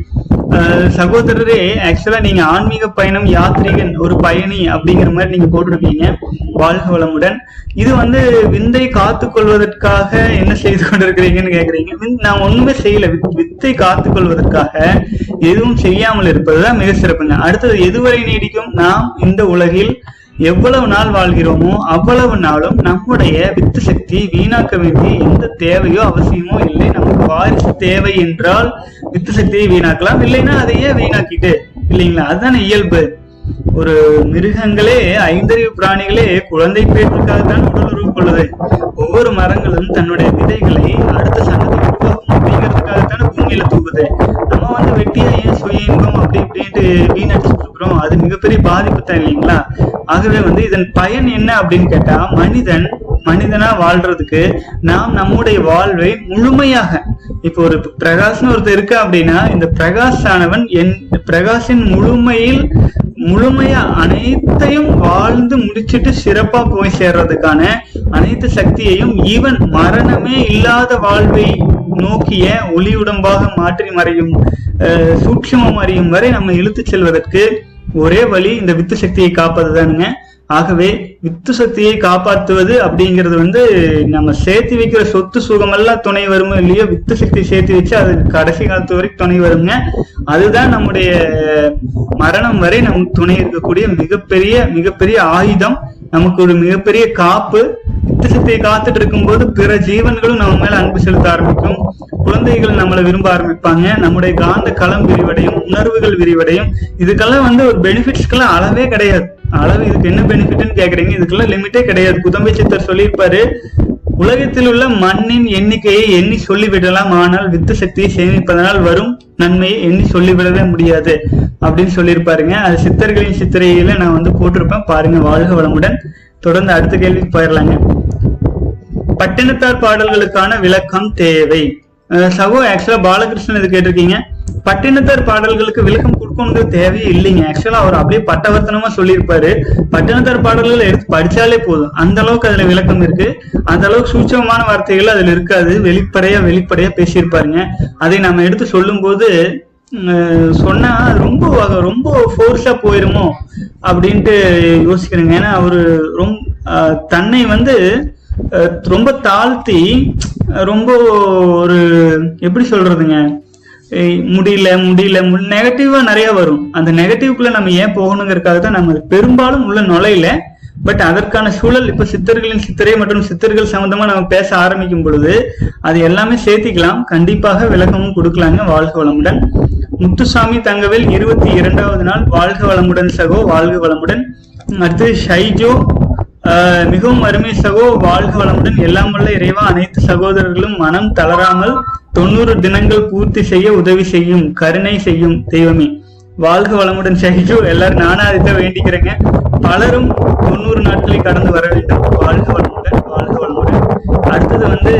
சகோதரரே ஆக்சுவலா நீங்க ஆன்மீக பயணம் யாத்ரீகன் ஒரு பயணி அப்படிங்கிற மாதிரி நீங்க போட்டிருக்கீங்க. வாழ்க வளமுடன். இது வந்து விந்தை காத்துக் கொள்வதற்காக என்ன செய்து கொண்டிருக்கிறீங்கன்னு கேக்குறீங்க. நான் ஒண்ணுமே செய்யல. வித்- வித்தை காத்துக் கொள்வதற்காக எதுவும் செய்யாமல் இருப்பதுதான் மிக சிறப்புங்க. அடுத்தது எதுவரை நீடிக்கும்? நாம் இந்த உலகில் எவ்வளவு நாள் வாழ்கிறோமோ அவ்வளவு நாளும் நம்முடைய வித்து சக்தி வீணாக்க வேண்டிய எந்த தேவையோ அவசியமோ இல்லை. நமக்கு வாரிசு தேவை என்றால் வித்து சக்தியை வீணாக்கலாம். இல்லைன்னா அதையே வீணாக்கிட்டு இல்லைங்களா? அதுதானே இயல்பு. ஒரு மிருகங்களே ஐந்தறிவு பிராணிகளே குழந்தை பேருக்காகத்தான் உடல் உறவு கொள்ளுது. ஒவ்வொரு மரங்களும் தன்னுடைய விதைகளை அடுத்த சந்ததி உருவாகும் பூமியில தூக்குது. நம்ம வந்து வெட்டியா ஏன் சுய இன்பம் அப்படி இப்படின்ட்டு வீணடிச்சுட்டு இருக்கிறோம்? அது மிகப்பெரிய பாதிப்பு தான் இல்லைங்களா? ஆகவே வந்து இதன் பயன் என்ன அப்படின்னு கேட்டா மனிதன் மனிதனா வாழ்றதுக்கு நாம் நம்முடைய வாழ்வை முழுமையாக இப்போ ஒரு பிரகாஷ்னு ஒருத்தர் இருக்கா அப்படின்னா இந்த பிரகாஷ் ஆனவன் என் பிரகாஷின் முழுமையில் முழுமையா அனைத்தையும் வாழ்ந்து முடிச்சிட்டு சிறப்பா போய் சேர்றதுக்கான அனைத்து சக்தியையும் ஈவன் மரணமே இல்லாத வாழ்வை நோக்கிய ஒளி உடம்பாக மாற்றி மறையும் சூட்சமம் அறியும் வரை நம்ம இழுத்து செல்வதற்கு ஒரே வழி இந்த வித்து சக்தியை காப்பதுதானுங்க. ஆகவே வித்து சக்தியை காப்பாற்றுவது அப்படிங்கிறது வந்து நம்ம சேர்த்து வைக்கிற சொத்து சுகமெல்லாம் துணை வருமோ இல்லையோ வித்து சக்தி சேர்த்து வச்சு அது கடைசி காலத்து வரைக்கும் துணை வருங்க. அதுதான் நம்முடைய மரணம் வரை நமக்கு துணை இருக்கக்கூடிய மிகப்பெரிய மிகப்பெரிய ஆயுதம். நமக்கு ஒரு மிகப்பெரிய காப்பு வித்து சக்தியை காத்துட்டு இருக்கும்போது பிற ஜீவன்களும் நம்ம மேல அன்பு செலுத்த ஆரம்பிக்கும். குழந்தைகள் நம்மளை விரும்ப ஆரம்பிப்பாங்க. நம்முடைய காந்த களம் விரிவடையும் உணர்வுகள் விரிவடையும். இதுக்கெல்லாம் வந்து ஒரு பெனிஃபிட்ஸ்க்கெல்லாம் அளவே கிடையாது. அளவு இதுக்கு என்ன பெனிஃபிட்னு கேக்குறீங்க? இதுக்கெல்லாம் லிமிட்டே கிடையாது. குதம்பை சித்தர் சொல்லியிருப்பாரு உலகத்தில் உள்ள மண்ணின் எண்ணிக்கையை எண்ணி சொல்லிவிடலாம். ஆனால் வித்து சக்தியை சேமிப்பதனால் வரும் நன்மையை எண்ணி சொல்லிவிடவே முடியாது. அப்படின்னு சொல்லியிருப்பாருங்க. அது சித்தர்களின் சித்திரையில நான் வந்து போட்டிருப்பேன். பாருங்க வாழ்க வளமுடன். தொடர்ந்து அடுத்த கேள்விக்கு போயிடலாங்க பட்டினத்தார் பாடல்களுக்கான விளக்கம் தேவை. சகோ ஆக்சுவலா பாலகிருஷ்ணன் இது கேட்டிருக்கீங்க. பட்டினத்தார் பாடல்களுக்கு விளக்கம் கொடுக்கணுங்கிறது தேவையே இல்லைங்க. ஆக்சுவலா அவர் அப்படியே பட்டவர்த்தனமா சொல்லியிருப்பாரு. பட்டினத்தார் பாடல்கள் எடுத்து படிச்சாலே போதும். அந்த அளவுக்கு அதுல விளக்கம் இருக்கு. அந்த அளவுக்கு சூட்சமான வார்த்தைகள் அதுல இருக்காது. வெளிப்படையா வெளிப்படையா பேசியிருப்பாருங்க. அதை நம்ம எடுத்து சொல்லும்போது போது சொன்னா ரொம்ப ரொம்ப ஃபோர்ஸா போயிருமோ அப்படின்ட்டு யோசிக்கிறேங்க. ஏன்னா அவரு ரொம்ப தன்னை வந்து ரொம்ப தாழ்த்தி ரொம்ப ஒரு எப்படி சொல்றதுங்க? முடியல முடியல நெகட்டிவா நிறைய வரும். அந்த நெகட்டிவ்க்குள்ள நம்ம ஏன் போகணுங்கிறதுக்காக தான் நம்ம பெரும்பாலும் உள்ள நுழையில பட் அதற்கான சூழல் இப்ப சித்தர்களின் சித்திரை மற்றும் சித்தர்கள் சம்பந்தமா நம்ம பேச ஆரம்பிக்கும் பொழுது அது எல்லாமே சேர்த்திக்கலாம். கண்டிப்பாக விளக்கமும் கொடுக்கலாங்க வாழ்க வளமுடன். முத்துசாமி தங்கவேல் இருபத்தி இரண்டாவது நாள் வாழ்க வளமுடன் சகோ வாழ்க வளமுடன். அடுத்து ஷைஜோ மிகவும் அருமை சகோ வாழ்க வளமுடன். எல்லாம் வல்ல இறைவா அனைத்து சகோதரர்களும் மனம் தளராமல் தொண்ணூறு தினங்கள் பூர்த்தி செய்ய உதவி செய்யும் கருணை செய்யும் தெய்வமே. வாழ்க வளமுடன் ஷஹிஜு எல்லாரும் நானா அதை வேண்டிக்கிறேங்க. பலரும் தொண்ணூறு நாட்களை கடந்து வர வேண்டும். வாழ்க வளமுடன் வாழ்க வளமுடன். அடுத்தது வந்து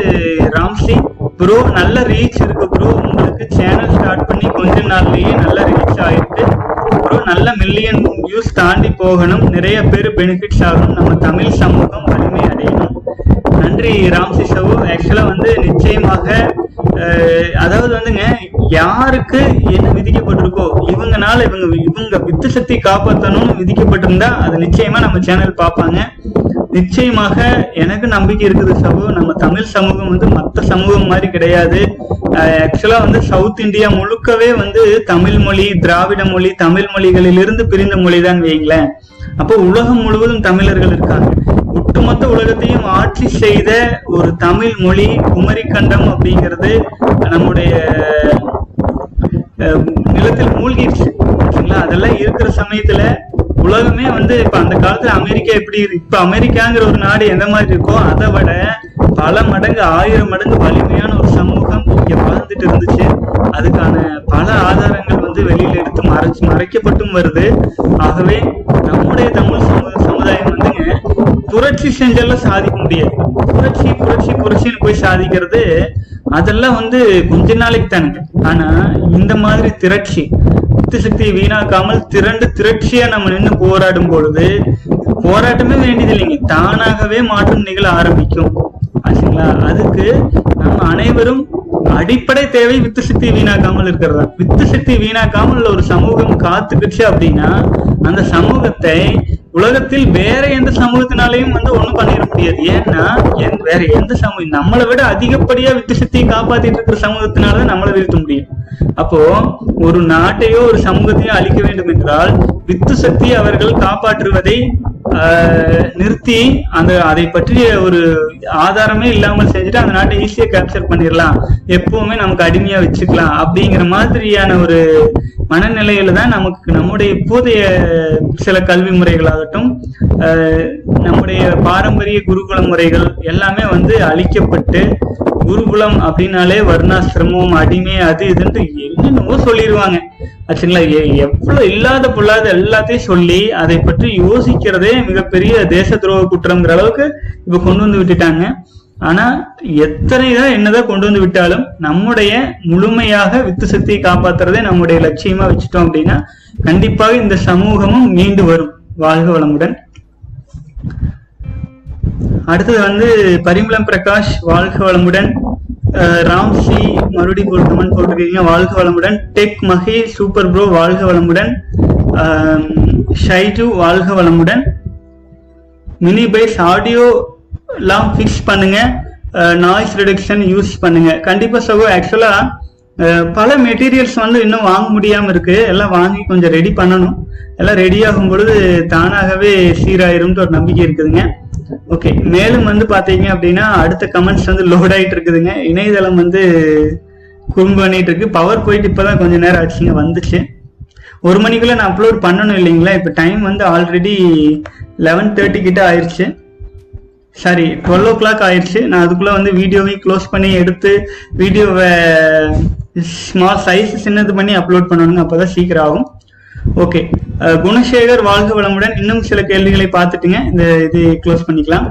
ராம்சி ப்ரோ நல்ல ரீச் இருக்கு ப்ரோ உங்களுக்கு சேனல் ஸ்டார்ட் பண்ணி கொஞ்ச நாள்லயே நல்ல ரீச் ஆயிருக்கு. ஒரு நல்ல மில்லியன் வியூஸ் தாண்டி போகணும். நிறைய பேர் பெனிஃபிட்ஸ் ஆகணும் நம்ம தமிழ் சமூகம் வலிமை அடையணும். நன்றி ராம்சி சவு ஆக்சுவலா வந்து நிச்சயமாக அதாவது வந்துங்க யாருக்கு என்ன விதிக்கப்பட்டிருக்கோ இவங்கனால இவங்க இவங்க வித்து சக்தி காப்பாற்றணும்னு விதிக்கப்பட்டிருந்தா அது நிச்சயமா நம்ம சேனல் பார்ப்பாங்க. நிச்சயமாக எனக்கு நம்பிக்கை இருக்குது சபு நம்ம தமிழ் சமூகம் வந்து மற்ற சமூகம் மாதிரி கிடையாது. ஆக்சுவலா வந்து சவுத் இந்தியா முழுக்கவே வந்து தமிழ் மொழி திராவிட மொழி தமிழ் மொழிகளிலிருந்து பிரிந்த மொழிதான் வைங்களேன் அப்போ உலகம் முழுவதும் தமிழர்கள் இருக்காங்க. ஒட்டுமொத்த உலகத்தையும் ஆட்சி செய்த ஒரு தமிழ் மொழி குமரி கண்டம் அப்படிங்கிறது நம்முடைய நிலத்தில் மூழ்கிடுச்சு. சரிங்களா? அதெல்லாம் இருக்கிற சமயத்துல உலகமே வந்து இப்ப அந்த காலத்துல அமெரிக்கா எப்படி இப்ப அமெரிக்காங்கிற ஒரு நாடு எந்த மாதிரி இருக்கோ அதை விட பல மடங்கு ஆயிரம் மடங்கு வலிமையான ஒரு சமூகம் இங்க வாழ்ந்துட்டு இருந்துச்சு. அதுக்கான பல ஆதாரங்கள் வந்து வெளியில எடுத்து மறைச்சு மறைக்கப்பட்டும் வருது. ஆகவே நம்முடைய தமிழ் சமூக சமுதாயம் வந்துங்க புரட்சி செஞ்செல்லாம் சாதிக்க முடியாது. புரட்சி புரட்சி புரட்சின்னு போய் சாதிக்கிறது அதெல்லாம் வந்து கொஞ்ச நாளைக்கு தானுங்க. ஆனா இந்த மாதிரி திரட்சி யுக்தி சக்தியை வீணாக்காமல் திரண்டு திரட்சியா நம்ம நின்று போராடும் பொழுது போராட்டமே வேண்டியது இல்லைங்க தானாகவே மாற்றம் நிகழ ஆரம்பிக்கும். ஆச்சுங்களா? அதுக்கு நம்ம அனைவரும் அடிப்படை தேவை வித்து சக்தி வீணாக்காமல் இருக்கிறதா வித்து சக்தி வீணாக்காமல் ஒரு சமூகம் காத்துக்கிச்சு அப்படின்னா அந்த சமூகத்தை உலகத்தில் வேற எந்த சமூகத்தினாலையும் வந்து ஒண்ணும் பண்ணிட முடியாது. ஏன்னா வேற எந்த சமூகம் நம்மளை விட அதிகப்படியா வித்து சக்தியை காப்பாத்திட்டு இருக்கிற சமூகத்தினாலதான் நம்மளை வீழ்த்த முடியும். அப்போ ஒரு நாட்டையோ ஒரு சமூகத்தையோ அழிக்க வேண்டும் என்றால் வித்து சக்தி அவர்கள் காப்பாற்றுவதை நிறுத்தி அந்த அதை பற்றிய ஒரு ஆதாரமே இல்லாமல் செஞ்சுட்டு அந்த நாட்டை ஈஸியா கேப்சர் பண்ணிடலாம் எப்பவுமே நமக்கு அடிமையா வச்சுக்கலாம். அப்படிங்கிற மாதிரியான ஒரு மனநிலையில தான் நமக்கு நம்முடைய இப்போதைய சில கல்வி முறைகளாகட்டும் ஆஹ், நம்முடைய பாரம்பரிய குருகுல முறைகள் எல்லாமே வந்து அழிக்கப்பட்டு குருகுலம் அப்படின்னாலே வர்ணாசிரமம் அடிமை அது இதுன்ட்டு என்னென்னவோ சொல்லிடுவாங்க ஆச்சுங்களா? எவ்வளவு இல்லாத பொல்லாத எல்லாத்தையும் சொல்லி அதை பற்றி யோசிக்கிறதே மிகப்பெரிய தேச துரோக குற்றம்ங்கிற அளவுக்கு இப்ப கொண்டு வந்து விட்டுட்டாங்க. ஆனா எத்தனை தான் என்னதான் கொண்டு வந்து விட்டாலும் நம்முடைய முழுமையாக வித்து சக்தியை காப்பாத்துறதே நம்முடைய லட்சியமா வச்சுட்டோம் அப்படின்னா கண்டிப்பாக இந்த சமூகமும் மீண்டு வரும். வாழ்க வளமுடன். அடுத்தது வந்து பரிமளம் பிரகாஷ் வாழ்க வளமுடன். ராம்சி மறுபடியும் ஒரு கமெண்ட் போட்டிருக்கீங்க. வாழ்க வளமுடன். டெக் மகே சூப்பர் ப்ரோ வாழ்க வளமுடன். ஷைஜு வாழ்க வளமுடன். மினி பைஸ் ஆடியோ எல்லாம் ஃபிக்ஸ் பண்ணுங்க. நாய்ஸ் ரிடக்ஷன் யூஸ் பண்ணுங்க. கண்டிப்பா சகோ ஆக்சுவலா பல மெட்டீரியல்ஸ் வந்து இன்னும் வாங்க முடியாம இருக்கு. எல்லாம் வாங்கி கொஞ்சம் ரெடி பண்ணணும். எல்லாம் ரெடி ஆகும் பொழுது தானாகவே சீராயிரும்னு ஒரு நம்பிக்கை இருக்குதுங்க. ஓகே மேலும் வந்து பாத்தீங்க அப்படின்னா அடுத்த கமெண்ட்ஸ் வந்து லோட் ஆயிட்டு இருக்குதுங்க. இணையதளம் வந்து குறும்பு பண்ணிட்டு இருக்கு. பவர் போயிட்டு இப்பதான் கொஞ்ச நேரம் ஆச்சுங்க வந்துச்சு. ஒரு மணிக்குள்ள நான் அப்லோட் பண்ணணும் இல்லைங்களா? இப்போ டைம் வந்து ஆல்ரெடி லெவன் தேர்ட்டி கிட்ட ஆயிடுச்சு சாரி டுவெல் ஓ கிளாக் ஆயிடுச்சு நான் அதுக்குள்ள வந்து வீடியோவை க்ளோஸ் பண்ணி எடுத்து வீடியோவை ஸ்மால் சைஸ் சின்னது பண்ணி அப்லோட் பண்ணணுங்க. அப்பதான் சீக்கிரம் ஆகும். ஓகே குணசேகர் வாழ்க வளமுடன். இன்னும் சில கேள்விகளை பார்த்துட்டுங்க. இந்த இது க்ளோஸ் பண்ணிக்கலாம்.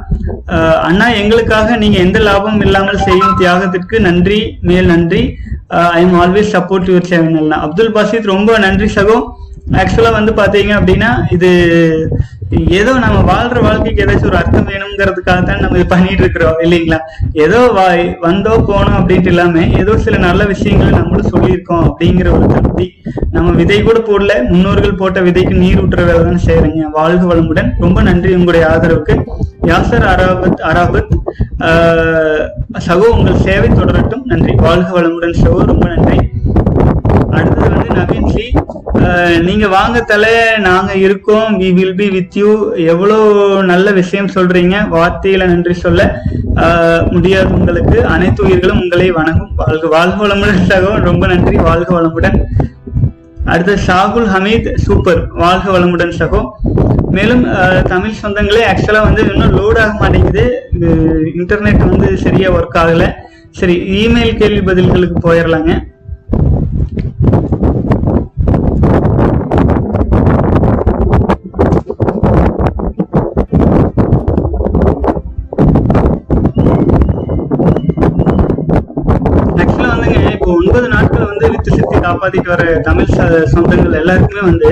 அண்ணா எங்களுக்காக நீங்க எந்த லாபமும் இல்லாமல் செய்யும் தியாகத்திற்கு நன்றி மேல் நன்றி. I am always support your channel Abdul Basit ரொம்ப நன்றி சகோ. ஆக்சுவலா வந்து பாத்தீங்க அப்படின்னா இது ஏதோ நம்ம வாழ்ற வாழ்க்கைக்கு ஏதாச்சும் ஒரு அர்த்தம் வேணுங்கிறதுக்காக தான் நம்ம இது பண்ணிட்டு இருக்கிறோம் இல்லைங்களா? ஏதோ வாய் வந்தோ போனோம் அப்படின்ட்டு இல்லாம ஏதோ சில நல்ல விஷயங்களை நம்மளும் சொல்லியிருக்கோம் அப்படிங்கிற ஒரு திருப்தி. நம்ம விதை கூட போடல முன்னோர்கள் போட்ட விதைக்கு நீர் ஊற்றுற வேலை தான் செய்யறீங்க வாழ்க வளமுடன். ரொம்ப நன்றி உங்களுடைய ஆதரவுக்கு. யாசர் அராபத் அராபத் ஆஹ், சகோ உங்கள் சேவை தொடரட்டும். நன்றி. வாழ்க வளமுடன் சகோ. ரொம்ப நன்றி. நவீன் ஜி. நீங்க வாங்க தலை நாங்க இருக்கோம். We will be with you எவ்வளோ நல்ல விஷயம் சொல்றீங்க. வார்த்தையில நன்றி சொல்ல. முடியாது உங்களுக்கு. அனைத்து உயிர்களும் உங்களை வணங்கும். வாழ்க வாழ்க வளமுடன் சகோ. ரொம்ப நன்றி. வாழ்க வளமுடன். அடுத்த ஷாகுல் ஹமீத் சூப்பர். வாழ்க வளமுடன் சகோ. மேலும் தமிழ் சொந்தங்களே ஆக்சுவலா வந்து இன்னும் லோட் ஆக மாட்டேங்குது. இன்டர்நெட் வந்து சரியா ஒர்க் ஆகல. சரி இமெயில் கேள்வி பதில்களுக்கு போயிடலாங்க ஆக்சுவலா வந்துங்க இப்போ நாட்கள் வந்து வித்து சித்தி காப்பாத்திட்டு வர தமிழ் ச- சொந்தங்கள் எல்லாருக்குமே வந்து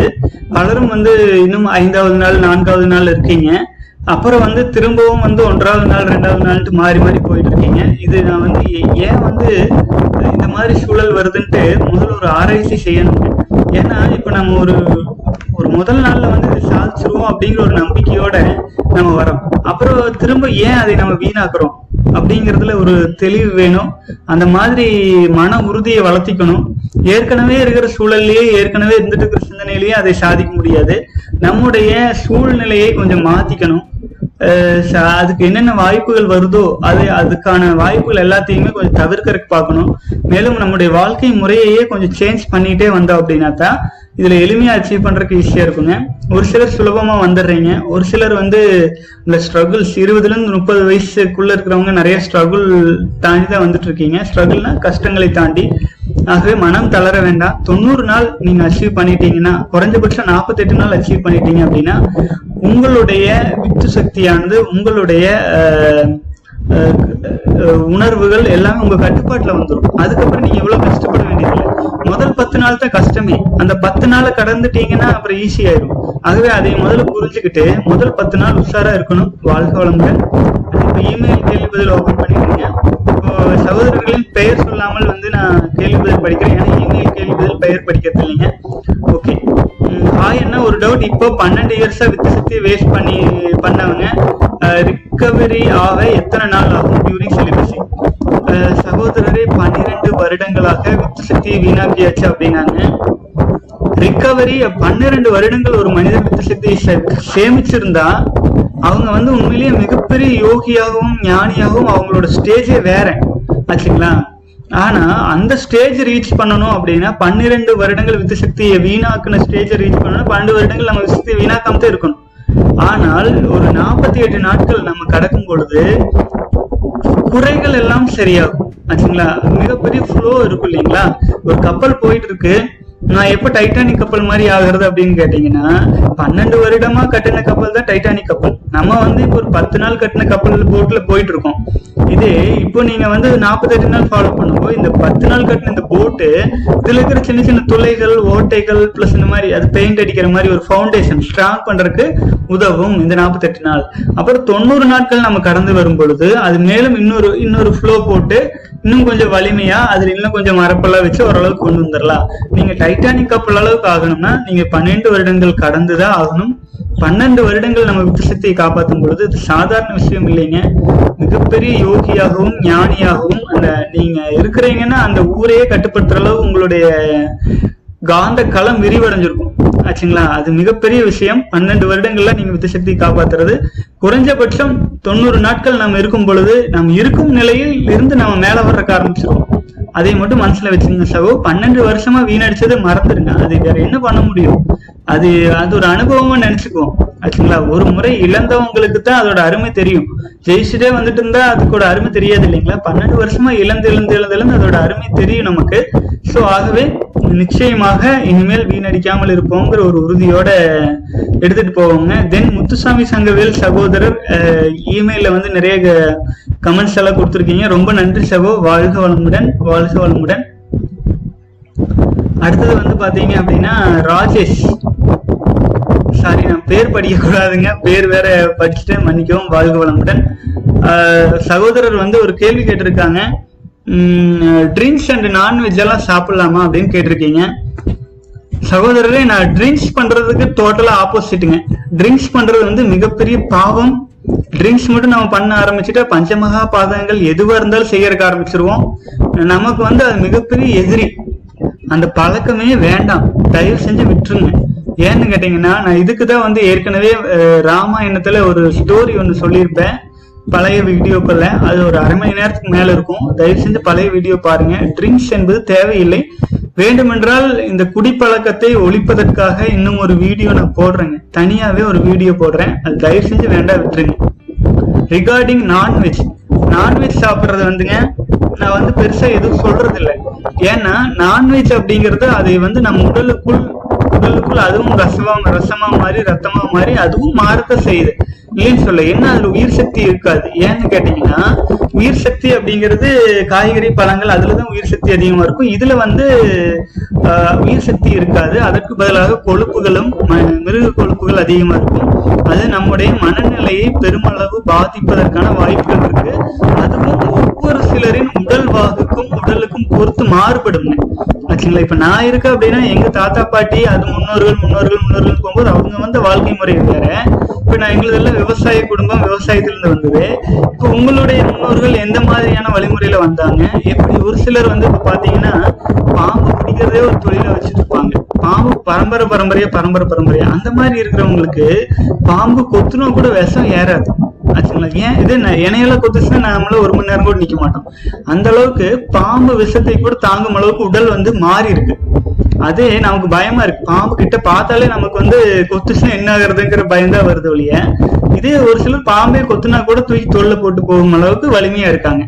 பலரும் வந்து இன்னும் ஐந்தாவது நாள் நான்காவது நாள் இருக்கீங்க. அப்புறம் வந்து திரும்பவும் வந்து ஒன்றாவது நாள் ரெண்டாவது நாள்ட்டு மாறி மாறி போயிட்டு இருக்கீங்க இது நான் வந்து ஏன் வந்து இந்த மாதிரி சூழல் வருதுன்ட்டு முதல்ல ஒரு ஆராய்ச்சி செய்யணுங்க ஏன்னா இப்ப நம்ம ஒரு ஒரு முதல் நாள்ல வந்து இருக்கும் அப்படிங்கிற ஒரு நம்பிக்கையோட நம்ம வரோம். அப்புறம் திரும்ப ஏன் அதை நம்ம வீணாக்குறோம்? அப்படிங்கிறதுல ஒரு தெளிவு வேணும். அந்த மாதிரி மன உறுதியை வளர்த்திக்கணும். ஏற்கனவே இருக்கிற சூழல்லையே ஏற்கனவே இருந்துட்டு இருக்கிற சிந்தனையிலேயே அதை சாதிக்க முடியாது. நம்முடைய சூழ்நிலையை கொஞ்சம் மாத்திக்கணும். அதுக்கு என்னென்ன வாய்ப்புகள் வருதோ அது அதுக்கான வாய்ப்புகள் எல்லாத்தையுமே கொஞ்சம் தவிர்க்கறதுக்கு பார்க்கணும். மேலும் நம்முடைய வாழ்க்கை முறையையே கொஞ்சம் சேஞ்ச் பண்ணிட்டே வந்தோம் அப்படின்னா தான் இதுல எளிமையா அச்சீவ் பண்றதுக்கு ஈஸியா இருக்குங்க. ஒரு சிலர் சுலபமா வந்துடுறீங்க. ஒரு சிலர் வந்து இந்த ஸ்ட்ரகிள்ஸ் இருபதுல இருந்து முப்பது வயசுக்குள்ள இருக்கிறவங்க நிறைய ஸ்ட்ரகிள் தாண்டி தான் வந்துட்டு இருக்கீங்க ஸ்ட்ரகிள்னா கஷ்டங்களை தாண்டி. ஆகவே மனம் தளர வேண்டாம். தொண்ணூறு நாள் நீங்க அச்சீவ் பண்ணிட்டீங்கன்னா குறைஞ்சபட்சம் நாற்பத்தெட்டு நாள் அச்சீவ் பண்ணிட்டீங்க அப்படின்னா உங்களுடைய வித்து சக்தியானது உங்களுடைய உணர்வுகள் எல்லாமே உங்க கட்டுப்பாட்டுல வந்துடும் அதுக்கப்புறம் நீங்க எவ்வளவு கஷ்டப்பட வேண்டியதில்லை. முதல் பத்து நாள் தான் கஷ்டமே. அந்த பத்து நாளை கடந்துட்டீங்கன்னா அப்புறம் ஈஸி ஆயிடும் ஆகவே அதை முதல்ல புரிஞ்சுக்கிட்டு முதல் பத்து நாள் உஷாரா இருக்கணும். வாழ்க வளமுடன் இப்ப இமெயில் கேள்வி பதில் ஓபன் பண்ணிருக்கீங்க இப்போ சகோதரர்களின் பெயர் சொல்லாமல் வந்து நான் கேள்வி பதில் படிக்கிறேன். ஏன்னா இமெயில் கேள்வி பதில் பெயர் படிக்கிறது இல்லைங்க ஓகே என்ன ஒரு டவுட் இப்போ பன்னெண்டு இயர்ஸா வித்து சக்தி வேஸ்ட் பண்ணி பண்ணவங்க ரிக்கவரி ஆக எத்தனை நாள் ஆகும் டியூரிங் செலிபஸி சகோதரரே பன்னிரெண்டு வருடங்களாக வித்து சுத்தி வீணாக்கியாச்சு அப்படின்னாங்க. ரிக்கவரி பன்னிரெண்டு வருடங்கள் ஒரு மனித வித்து சுத்தி சே- சேமிச்சிருந்தா அவங்க வந்து உண்மையிலேயே மிகப்பெரிய யோகியாகவும் ஞானியாகவும் அவங்களோட ஸ்டேஜே வேற. ஆச்சுங்களா? ஆனா அந்த ஸ்டேஜ் ரீச் பண்ணணும் அப்படின்னா பன்னிரெண்டு வருடங்கள் வித்து சக்தியை வீணாக்குன ஸ்டேஜ் ரீச் பண்ணணும். பன்னெண்டு வருடங்கள் நம்ம வித்து சக்தியை வீணாக்காம தான் இருக்கணும். ஆனால் ஒரு நாற்பத்தி எட்டு நாட்கள் நம்ம கடக்கும் பொழுது குறைகள் எல்லாம் சரியாகும். ஆச்சுங்களா? மிகப்பெரிய ஃப்ளோ இருக்கும் இல்லைங்களா? ஒரு கப்பல் போயிட்டு இருக்கு. நான் எப்ப டைட்டானிக் கப்பல் மாதிரி ஆகுறது அப்படின்னு கேட்டீங்கன்னா பன்னெண்டு வருடமா கட்டின கப்பல் தான் டைட்டானிக் கப்பல் நம்ம வந்து இப்போ ஒரு பத்து நாள் கட்டின கப்பல் போட்ல போயிட்டு இருக்கோம். இது இப்போ நீங்க வந்து நாற்பத்தெட்டு நாள் ஃபாலோ பண்ணும்போது இந்த பத்து நாள் கட்டின இந்த போட்டு இதுல இருக்கிற சின்ன சின்ன துளைகள் ஓட்டைகள் பிளஸ் இந்த மாதிரி அது பெயிண்ட் அடிக்கிற மாதிரி ஒரு ஃபவுண்டேஷன் ஸ்ட்ராங் பண்றதுக்கு உதவும் இந்த நாற்பத்தெட்டு நாள். அப்புறம் தொண்ணூறு நாட்கள் நம்ம கடந்து வரும் பொழுது அது மேலும் இன்னொரு இன்னொரு ஃப்ளோ போட்டு இன்னும் கொஞ்சம் வலிமையா அதுல இன்னும் கொஞ்சம் மரப்பெல்லாம் வச்சு ஓரளவுக்கு கொண்டு வந்துடலாம் நீங்க டைட்டானிக் கப்பல் அளவுக்கு ஆகணும்னா நீங்க பன்னெண்டு வருடங்கள் கடந்துதான் ஆகணும். பன்னெண்டு வருடங்கள் நம்ம வித்து காப்பாற்றும் பொழுது இது சாதாரண விஷயம் இல்லைங்க. மிகப்பெரிய யோகியாகவும் ஞானியாகவும் அந்த நீங்க இருக்கிறீங்கன்னா அந்த ஊரையே கட்டுப்படுத்துற அளவு உங்களுடைய காந்த களம் விரிவடைஞ்சிருக்கும். ஆச்சுங்களா? அது மிகப்பெரிய விஷயம். பன்னெண்டு வருடங்கள்ல நீங்க வித்து சக்தி காப்பாத்துறது. குறைஞ்சபட்சம் தொண்ணூறு நாட்கள் நம்ம இருக்கும் பொழுது நம்ம இருக்கும் நிலையில் இருந்து நம்ம மேல வர்றக்க ஆரம்பிச்சிருவோம். அதை மட்டும் மனசுல வச்சுங்க சகோ. பன்னெண்டு வருஷமா வீணடிச்சதை மறந்துடுங்க. அது வேற என்ன பண்ண முடியும்? அது அது ஒரு அனுபவமா நினைச்சுக்குவோம். ஆச்சுங்களா? ஒரு முறை இழந்தவங்களுக்கு தான் அதோட அருமை தெரியும். ஜெயிச்சுட்டே வந்துட்டு இருந்தா அதுக்கோட அருமை தெரியாது இல்லைங்களா? பன்னெண்டு வருஷமா இழந்து இழந்து இழந்து இழந்து அதோட அருமை தெரியும் நமக்கு. சோ ஆகவே நிச்சயமாக இனிமேல் வீணடிக்காமல் இருப்போங்கிற ஒரு உறுதியோட எடுத்துட்டு போவோங்க. தென் முத்துசாமி சங்கவேல் சகோதரர் இமெயில வந்து நிறைய கமெண்ட்ஸ் எல்லாம் கொடுத்துருக்கீங்க. ரொம்ப நன்றி சகோ. வாழ்க வளமுடன் வாழ்க வளமுடன். அடுத்தது வந்து பாத்தீங்க அப்படின்னா ராஜேஷ். சாரி நான் பேர் படிக்க கூடாதுங்க பேர் வேற படிச்சுட்டு மன்னிக்கவும். வாழ்க வளமுடன். ஆஹ் சகோதரர் வந்து ஒரு கேள்வி கேட்டிருக்காங்க. ட்ரிங்க்ஸ் அண்ட் நான்வெஜ் எல்லாம் சாப்பிடலாமா அப்படின்னு கேட்டிருக்கீங்க. சகோதரரே நான் ட்ரிங்க்ஸ் பண்றதுக்கு டோட்டலா ஆப்போசிட்டுங்க ட்ரிங்க்ஸ் பண்றது வந்து மிகப்பெரிய பாவம். ட்ரிங்க்ஸ் மட்டும் நம்ம பண்ண ஆரம்பிச்சுட்டா பஞ்சமகா பாதகங்கள் எதுவா இருந்தாலும் செய்யறதுக்கு ஆரம்பிச்சிருவோம். நமக்கு வந்து அது மிகப்பெரிய எதிரி. அந்த பழக்கமே வேண்டாம். தயவு செஞ்சு விட்டுருங்க. ஏன்னு கேட்டீங்கன்னா நான் இதுக்கு தான் வந்து ஏற்கனவே ராமாயணத்துல ஒரு ஸ்டோரி ஒன்று சொல்லியிருப்பேன். பழைய வீடியோக்கள்ல அது ஒரு அரை மணி நேரத்துக்கு மேல இருக்கும். தயவு செஞ்சு பழைய வீடியோ பாருங்க. ட்ரிங்க்ஸ் என்பது தேவையில்லை. வேண்டுமென்றால் இந்த குடிப்பழக்கத்தை ஒழிப்பதற்காக இன்னும் ஒரு வீடியோ நான் போடுறேங்க. தனியாவே ஒரு வீடியோ போடுறேன். அது தயவு செஞ்சு வேண்டாம் விட்டுருங்க. ரிகார்டிங் நான்வெஜ் நான்வெஜ் சாப்பிட்றது வந்துங்க நான் வந்து பெருசா எதுவும் சொல்றது இல்லை ஏன்னா நான்வெஜ் அப்படிங்கிறது அதை வந்து நம்ம உடலுக்குள் உடலுக்குள் அதுவும் ரசமா ரசமா மாறி ரத்தமா மாறி அதுவும் மாறத்த செய்யுது. இல்லைன்னு சொல்ல என்ன அதுல உயிர் சக்தி இருக்காது? ஏன்னு கேட்டீங்கன்னா உயிர் சக்தி அப்படிங்கிறது காய்கறி பழங்கள் அதுலதான் உயிர் சக்தி அதிகமா இருக்கும். இதுல வந்து உயிர் சக்தி இருக்காது. அதற்கு பதிலாக கொழுப்புகளும் ம- மிருக கொழுப்புகள் அதிகமா இருக்கும். அது நம்முடைய மனநிலையை பெருமளவு பாதிப்பதற்கான வாய்ப்புகள் இருக்கு. அதுவும் ஒவ்வொரு சிலரின் உடல் வாகுக்கும் உடலுக்கும் பொறுத்து மாறுபடும். ஆச்சுங்களா இப்ப நான் இருக்கேன் அப்படின்னா எங்க தாத்தா பாட்டி அது முன்னோர்கள் முன்னோர்கள் முன்னோர்கள் போகும்போது அவங்க வந்து வாழ்க்கை முறை வேற. இப்ப நான் எங்களுதெல்லாம் விவசாய குடும்பம் விவசாயத்திலிருந்து வந்தது. இப்ப உங்களுடைய முன்னோர்கள் எந்த மாதிரியான வழிமுறையில வந்தாங்க? எப்படி ஒரு சிலர் வந்து இப்ப பாத்தீங்கன்னா பாம்பு பிடிக்கிறதே ஒரு தொழிலை வச்சுட்டு இருப்பாங்க பாம்பு பரம்பரை பரம்பரையா பரம்பரை பரம்பரையா. அந்த மாதிரி இருக்கிறவங்களுக்கு பாம்பு கொத்துனா கூட விஷம் ஏறாது. ஆச்சுங்களா ஏன்? இது இணையெல்லாம் கொத்துச்சுன்னா நம்மள ஒரு மணி நேரம் கூட நிக்க மாட்டோம். அந்த அளவுக்கு பாம்பு விஷத்தை கூட தாங்கும் அளவுக்கு உடல் வந்து மாறி இருக்கு. அதே நமக்கு பயமா இருக்கு. பாம்பு கிட்ட பார்த்தாலே நமக்கு வந்து கொத்துச்சுன்னா என்ன ஆகுறதுங்கிற பயம்தான் வருது ஒழிய. இதே ஒரு சிலர் பாம்பே கொத்துனா கூட தூக்கி தொல்லை போட்டு போகும் அளவுக்கு வலிமையா இருக்காங்க.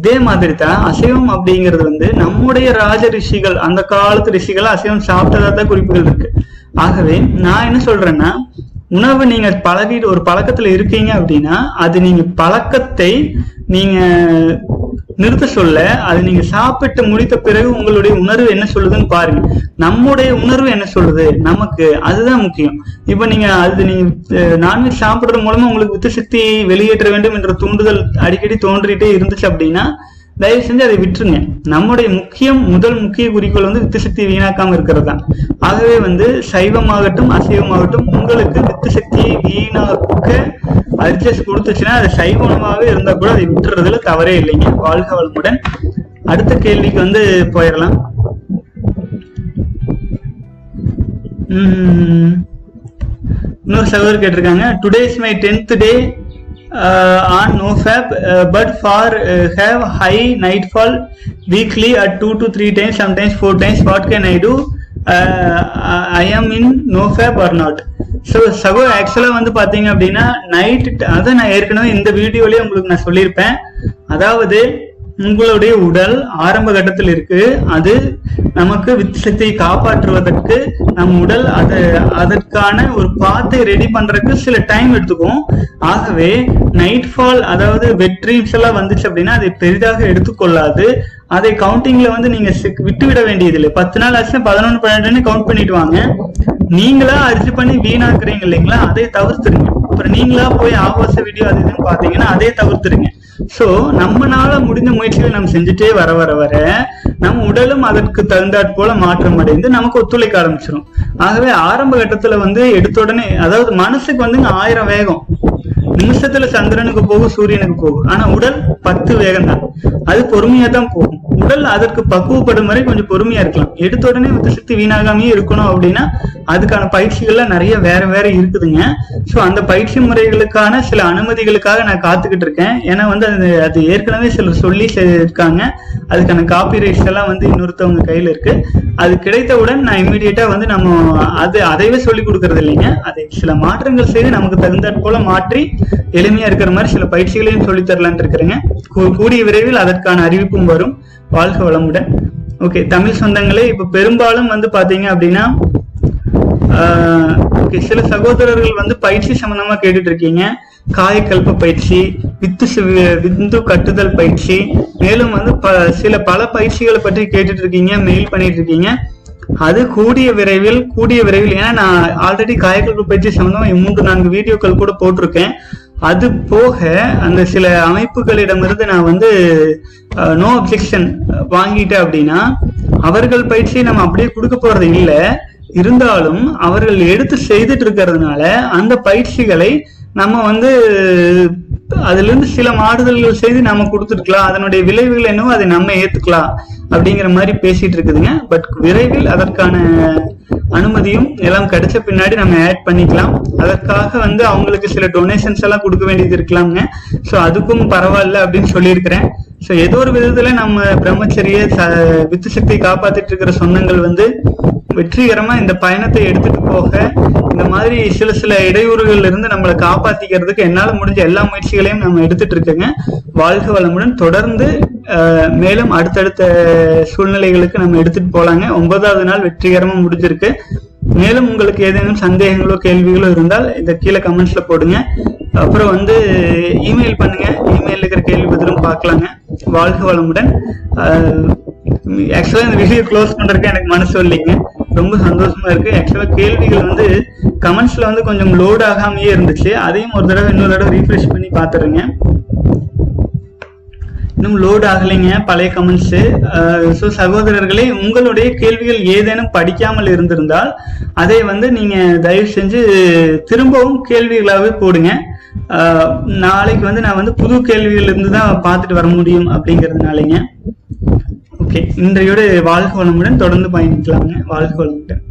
இதே மாதிரி தான் அசைவம் அப்படிங்கிறது வந்து நம்முடைய ராஜ ரிஷிகள் அந்த காலத்து ரிஷிகள் அசைவம் சாப்பிட்டதா தான் குறிப்புகள் இருக்கு. ஆகவே நான் என்ன சொல்றேன்னா உணவு நீங்க பழகிட்டு ஒரு பழக்கத்துல இருக்கீங்க அப்படின்னா அது நீங்க பழக்கத்தை நீங்க நிறுத்த சொல்ல அது நீங்க சாப்பிட்டு முடித்த பிறகு உங்களுடைய உணர்வு என்ன சொல்லுதுன்னு பாருங்க. நம்முடைய உணர்வு என்ன சொல்லுது? நமக்கு. அதுதான் முக்கியம். இப்ப நீங்க அது நீங்க நான்வெஜ் சாப்பிடுறது மூலமா உங்களுக்கு வித்து சக்தி வெளியேற்ற வேண்டும் என்ற தூண்டுதல் அடிக்கடி தோன்றிட்டே இருந்துச்சு அப்படின்னா தயவு செஞ்சு அதை விட்டுருங்க. நம்முடைய முக்கியம் முதல் முக்கிய குறிக்கோள் வந்து வித்து சக்தி வீணாக்காம இருக்கிறது தான். ஆகவே வந்து சைவமாகட்டும் அசைவமாகட்டும் உங்களுக்கு வித்து சக்தியை வீணாக்க அட்ஜஸ்ட் கொடுத்துச்சுன்னா அது சைவமாகவே இருந்தா கூட அதை விட்டுறதுல தவறே இல்லைங்க. வாழ்க வளமுடன். அடுத்த கேள்விக்கு வந்து போயிடலாம். இன்னொரு சகோதரர் கேட்டிருக்காங்க today is my tenth day on NoFap but for have high night fall weekly at two to three times sometimes four times what can I do I am in NoFap or not so சகோ ஆக்சுவலாக வந்து பார்த்தீங்க அப்படின்னா night அதை நான் ஏற்கனவே இந்த வீடியோலேயே உங்களுக்கு நான் சொல்லியிருப்பேன். அதாவது உங்களுடைய உடல் ஆரம்ப கட்டத்தில் இருக்கு. அது நமக்கு வித்து சக்தியை காப்பாற்றுவதற்கு நம் உடல் அது அதற்கான ஒரு பாத்தை ரெடி பண்றதுக்கு சில டைம் எடுத்துக்கும் ஆகவே நைட் ஃபால் அதாவது வெட்ரீம்ஸ் எல்லாம் வந்துச்சு அப்படின்னா அதை பெரிதாக எடுத்துக்கொள்ளாது. அதை கவுண்டிங்ல வந்து நீங்க சிக்- விட்டுவிட வேண்டியது இல்லை பத்து நாள் ஆச்சு பதினொன்று பன்னெண்டுன்னு கவுண்ட் பண்ணிட்டு வாங்க. நீங்களா அரிசி பண்ணி வீணாக்குறீங்க இல்லைங்களா? அதை தவிர்த்துருங்க. அப்புறம் நீங்களா போய் ஆபாச வீடியோ அது இதுன்னு பாத்தீங்கன்னா அதே தவிர்த்துருங்க. சோ நம்மனால முடிந்த முயற்சிகளை நம்ம செஞ்சுட்டே வர வர வர நம்ம உடலும் அதற்கு தகுந்தாற் போல மாற்றம் அடைந்து நமக்கு ஒத்துழைக்க ஆரம்பிச்சிடும் ஆகவே ஆரம்ப கட்டத்துல வந்து எடுத்த உடனே அதாவது மனசுக்கு வந்து ஆயிரம் வேகம். நிமிஷத்துல சந்திரனுக்கு போகும் சூரியனுக்கு போகும். ஆனா உடல் பத்து வேகம் தான் அது பொறுமையா தான் போகும். உடல் அதற்கு பக்குவப்படும் வரை கொஞ்சம் பொறுமையா இருக்கலாம். எடுத்த உடனே வித்து சக்தி வீணாகாமையே இருக்கணும் அப்படின்னா அதுக்கான பயிற்சிகள்லாம் நிறைய வேற வேற இருக்குதுங்க. ஸோ அந்த பயிற்சி முறைகளுக்கான சில அனுமதிகளுக்காக நான் காத்துக்கிட்டு இருக்கேன். ஏன்னா வந்து அது அது ஏற்கனவே சிலர் சொல்லி இருக்காங்க அதுக்கான காப்பி ரைட்ஸ் எல்லாம் வந்து இன்னொருத்தவங்க கையில இருக்கு. அது கிடைத்தவுடன் நான் இம்மிடியட்டா வந்து நம்ம அது அதைவே சொல்லி கொடுக்கறது இல்லைங்க. அதை சில மாற்றங்கள் செய்து நமக்கு தகுந்தாற் போல மாற்றி எளிமையா இருக்கிற மாதிரி சில பயிற்சிகளையும் சொல்லி தரலான் இருக்கிறேங்க. கூடிய விரைவில் அதற்கான அறிவிப்பும் வரும். வாழ்க வளமுடன். ஓகே தமிழ் சொந்தங்களே இப்ப பெரும்பாலும் வந்து பாத்தீங்க அப்படின்னா ஓகே சில சகோதரர்கள் வந்து பயிற்சி சம்பந்தமா கேட்டுட்டு இருக்கீங்க. காயக்கல்ப பயிற்சி வித்து சிவ- விந்து கட்டுதல் பயிற்சி மேலும் வந்து ப- சில பல பயிற்சிகளை பற்றி கேட்டுட்டு இருக்கீங்க மெயில் பண்ணிட்டு இருக்கீங்க. அது கூடிய விரைவில் கூடிய விரைவில் ஏன்னா நான் ஆல்ரெடி காயக்கல்ப பயிற்சி சம்பந்தமா மூன்று நான்கு வீடியோக்கள் கூட போட்டிருக்கேன். அது போக அந்த சில அமைப்புகளிடமிருந்து நான் வந்து நோ அப்ஜெக்ஷன் வாங்கிட்டேன் அப்படின்னா அவர்கள் பயிற்சியை நம்ம அப்படியே கொடுக்க போறது இல்ல. இருந்தாலும் அவர்கள் எடுத்து செய்துட்டு இருக்கிறதுனால அந்த பயிற்சிகளை நம்ம வந்து அதுல இருந்து சில மாறுதல்கள் செய்து நம்ம கொடுத்துருக்கலாம். அதனுடைய விளைவுகள் என்னவோ அதை நம்ம ஏத்துக்கலாம் அப்படிங்கிற மாதிரி பேசிட்டு இருக்குதுங்க. பட் விரைவில் அதற்கான அனுமதியும் எல்லாம் கிடைச்ச பின்னாடி நம்ம ஆட் பண்ணிக்கலாம். அதற்காக வந்து அவங்களுக்கு சில டொனேஷன்ஸ் எல்லாம் கொடுக்க வேண்டியது இருக்கலாம்ங்க. ஸோ அதுக்கும் பரவாயில்ல அப்படின்னு சொல்லியிருக்கிறேன். ஸோ ஏதோ ஒரு விதத்துல நம்ம பிரம்மச்சரிய ச- வித்து சக்தியை காப்பாத்திட்டு இருக்கிற சொந்தங்கள் வந்து வெற்றிகரமா இந்த பயணத்தை எடுத்துட்டு போக இந்த மாதிரி சில சில இடையூறுகள்ல இருந்து நம்மளை காப்பாத்திக்கிறதுக்கு என்னால முடிஞ்ச எல்லா முயற்சிகளையும் நம்ம எடுத்துட்டு இருக்கோங்க வாழ்க வளமுடன் தொடர்ந்து மேலும் அடுத்தடுத்த சூழ்நிலைகளுக்கு நம்ம எடுத்துட்டு போலாங்க. ஒன்பதாவது நாள் வெற்றிகரமா முடிஞ்சிருக்கு. மேலும் உங்களுக்கு ஏதேனும் சந்தேகங்களோ கேள்விகளோ இருந்தால் இந்த கீழே கமெண்ட்ஸ்ல போடுங்க. அப்புறம் வந்து இமெயில் பண்ணுங்க. இமெயில் இருக்கிற கேள்வி பதிலும் பார்க்கலாங்க. வாழ்க வளமுடன். ஆக்சுவலா இந்த வீடியோ க்ளோஸ் பண்றதுக்கு எனக்கு மனசு இல்லைங்க ரொம்ப சந்தோஷமா இருக்கு. ஆக்சுவலா கேள்விகள் வந்து கமெண்ட்ஸ்ல வந்து கொஞ்சம் லோட் ஆகாமயே இருந்துச்சு. அதையும் ஒரு தடவை இன்னொரு தடவை ரீஃப்ரெஷ் பண்ணி பாத்துருங்க இன்னும் லோட் ஆகலைங்க பழைய கமெண்ட்ஸு ஸோ சகோதரர்களே உங்களுடைய கேள்விகள் ஏதேனும் படிக்காமல் இருந்திருந்தால் அதை வந்து நீங்கள் தயவு செஞ்சு திரும்பவும் கேள்விகளாகவே போடுங்க. நாளைக்கு வந்து நான் வந்து புது கேள்விகள் இருந்து தான் பார்த்துட்டு வர முடியும் அப்படிங்கிறதுனாலங்க. ஓகே இன்றையோடு வாழ்க வளமுடன் தொடர்ந்து பயணிக்கலாங்க. வாழ்க வளமுடன்.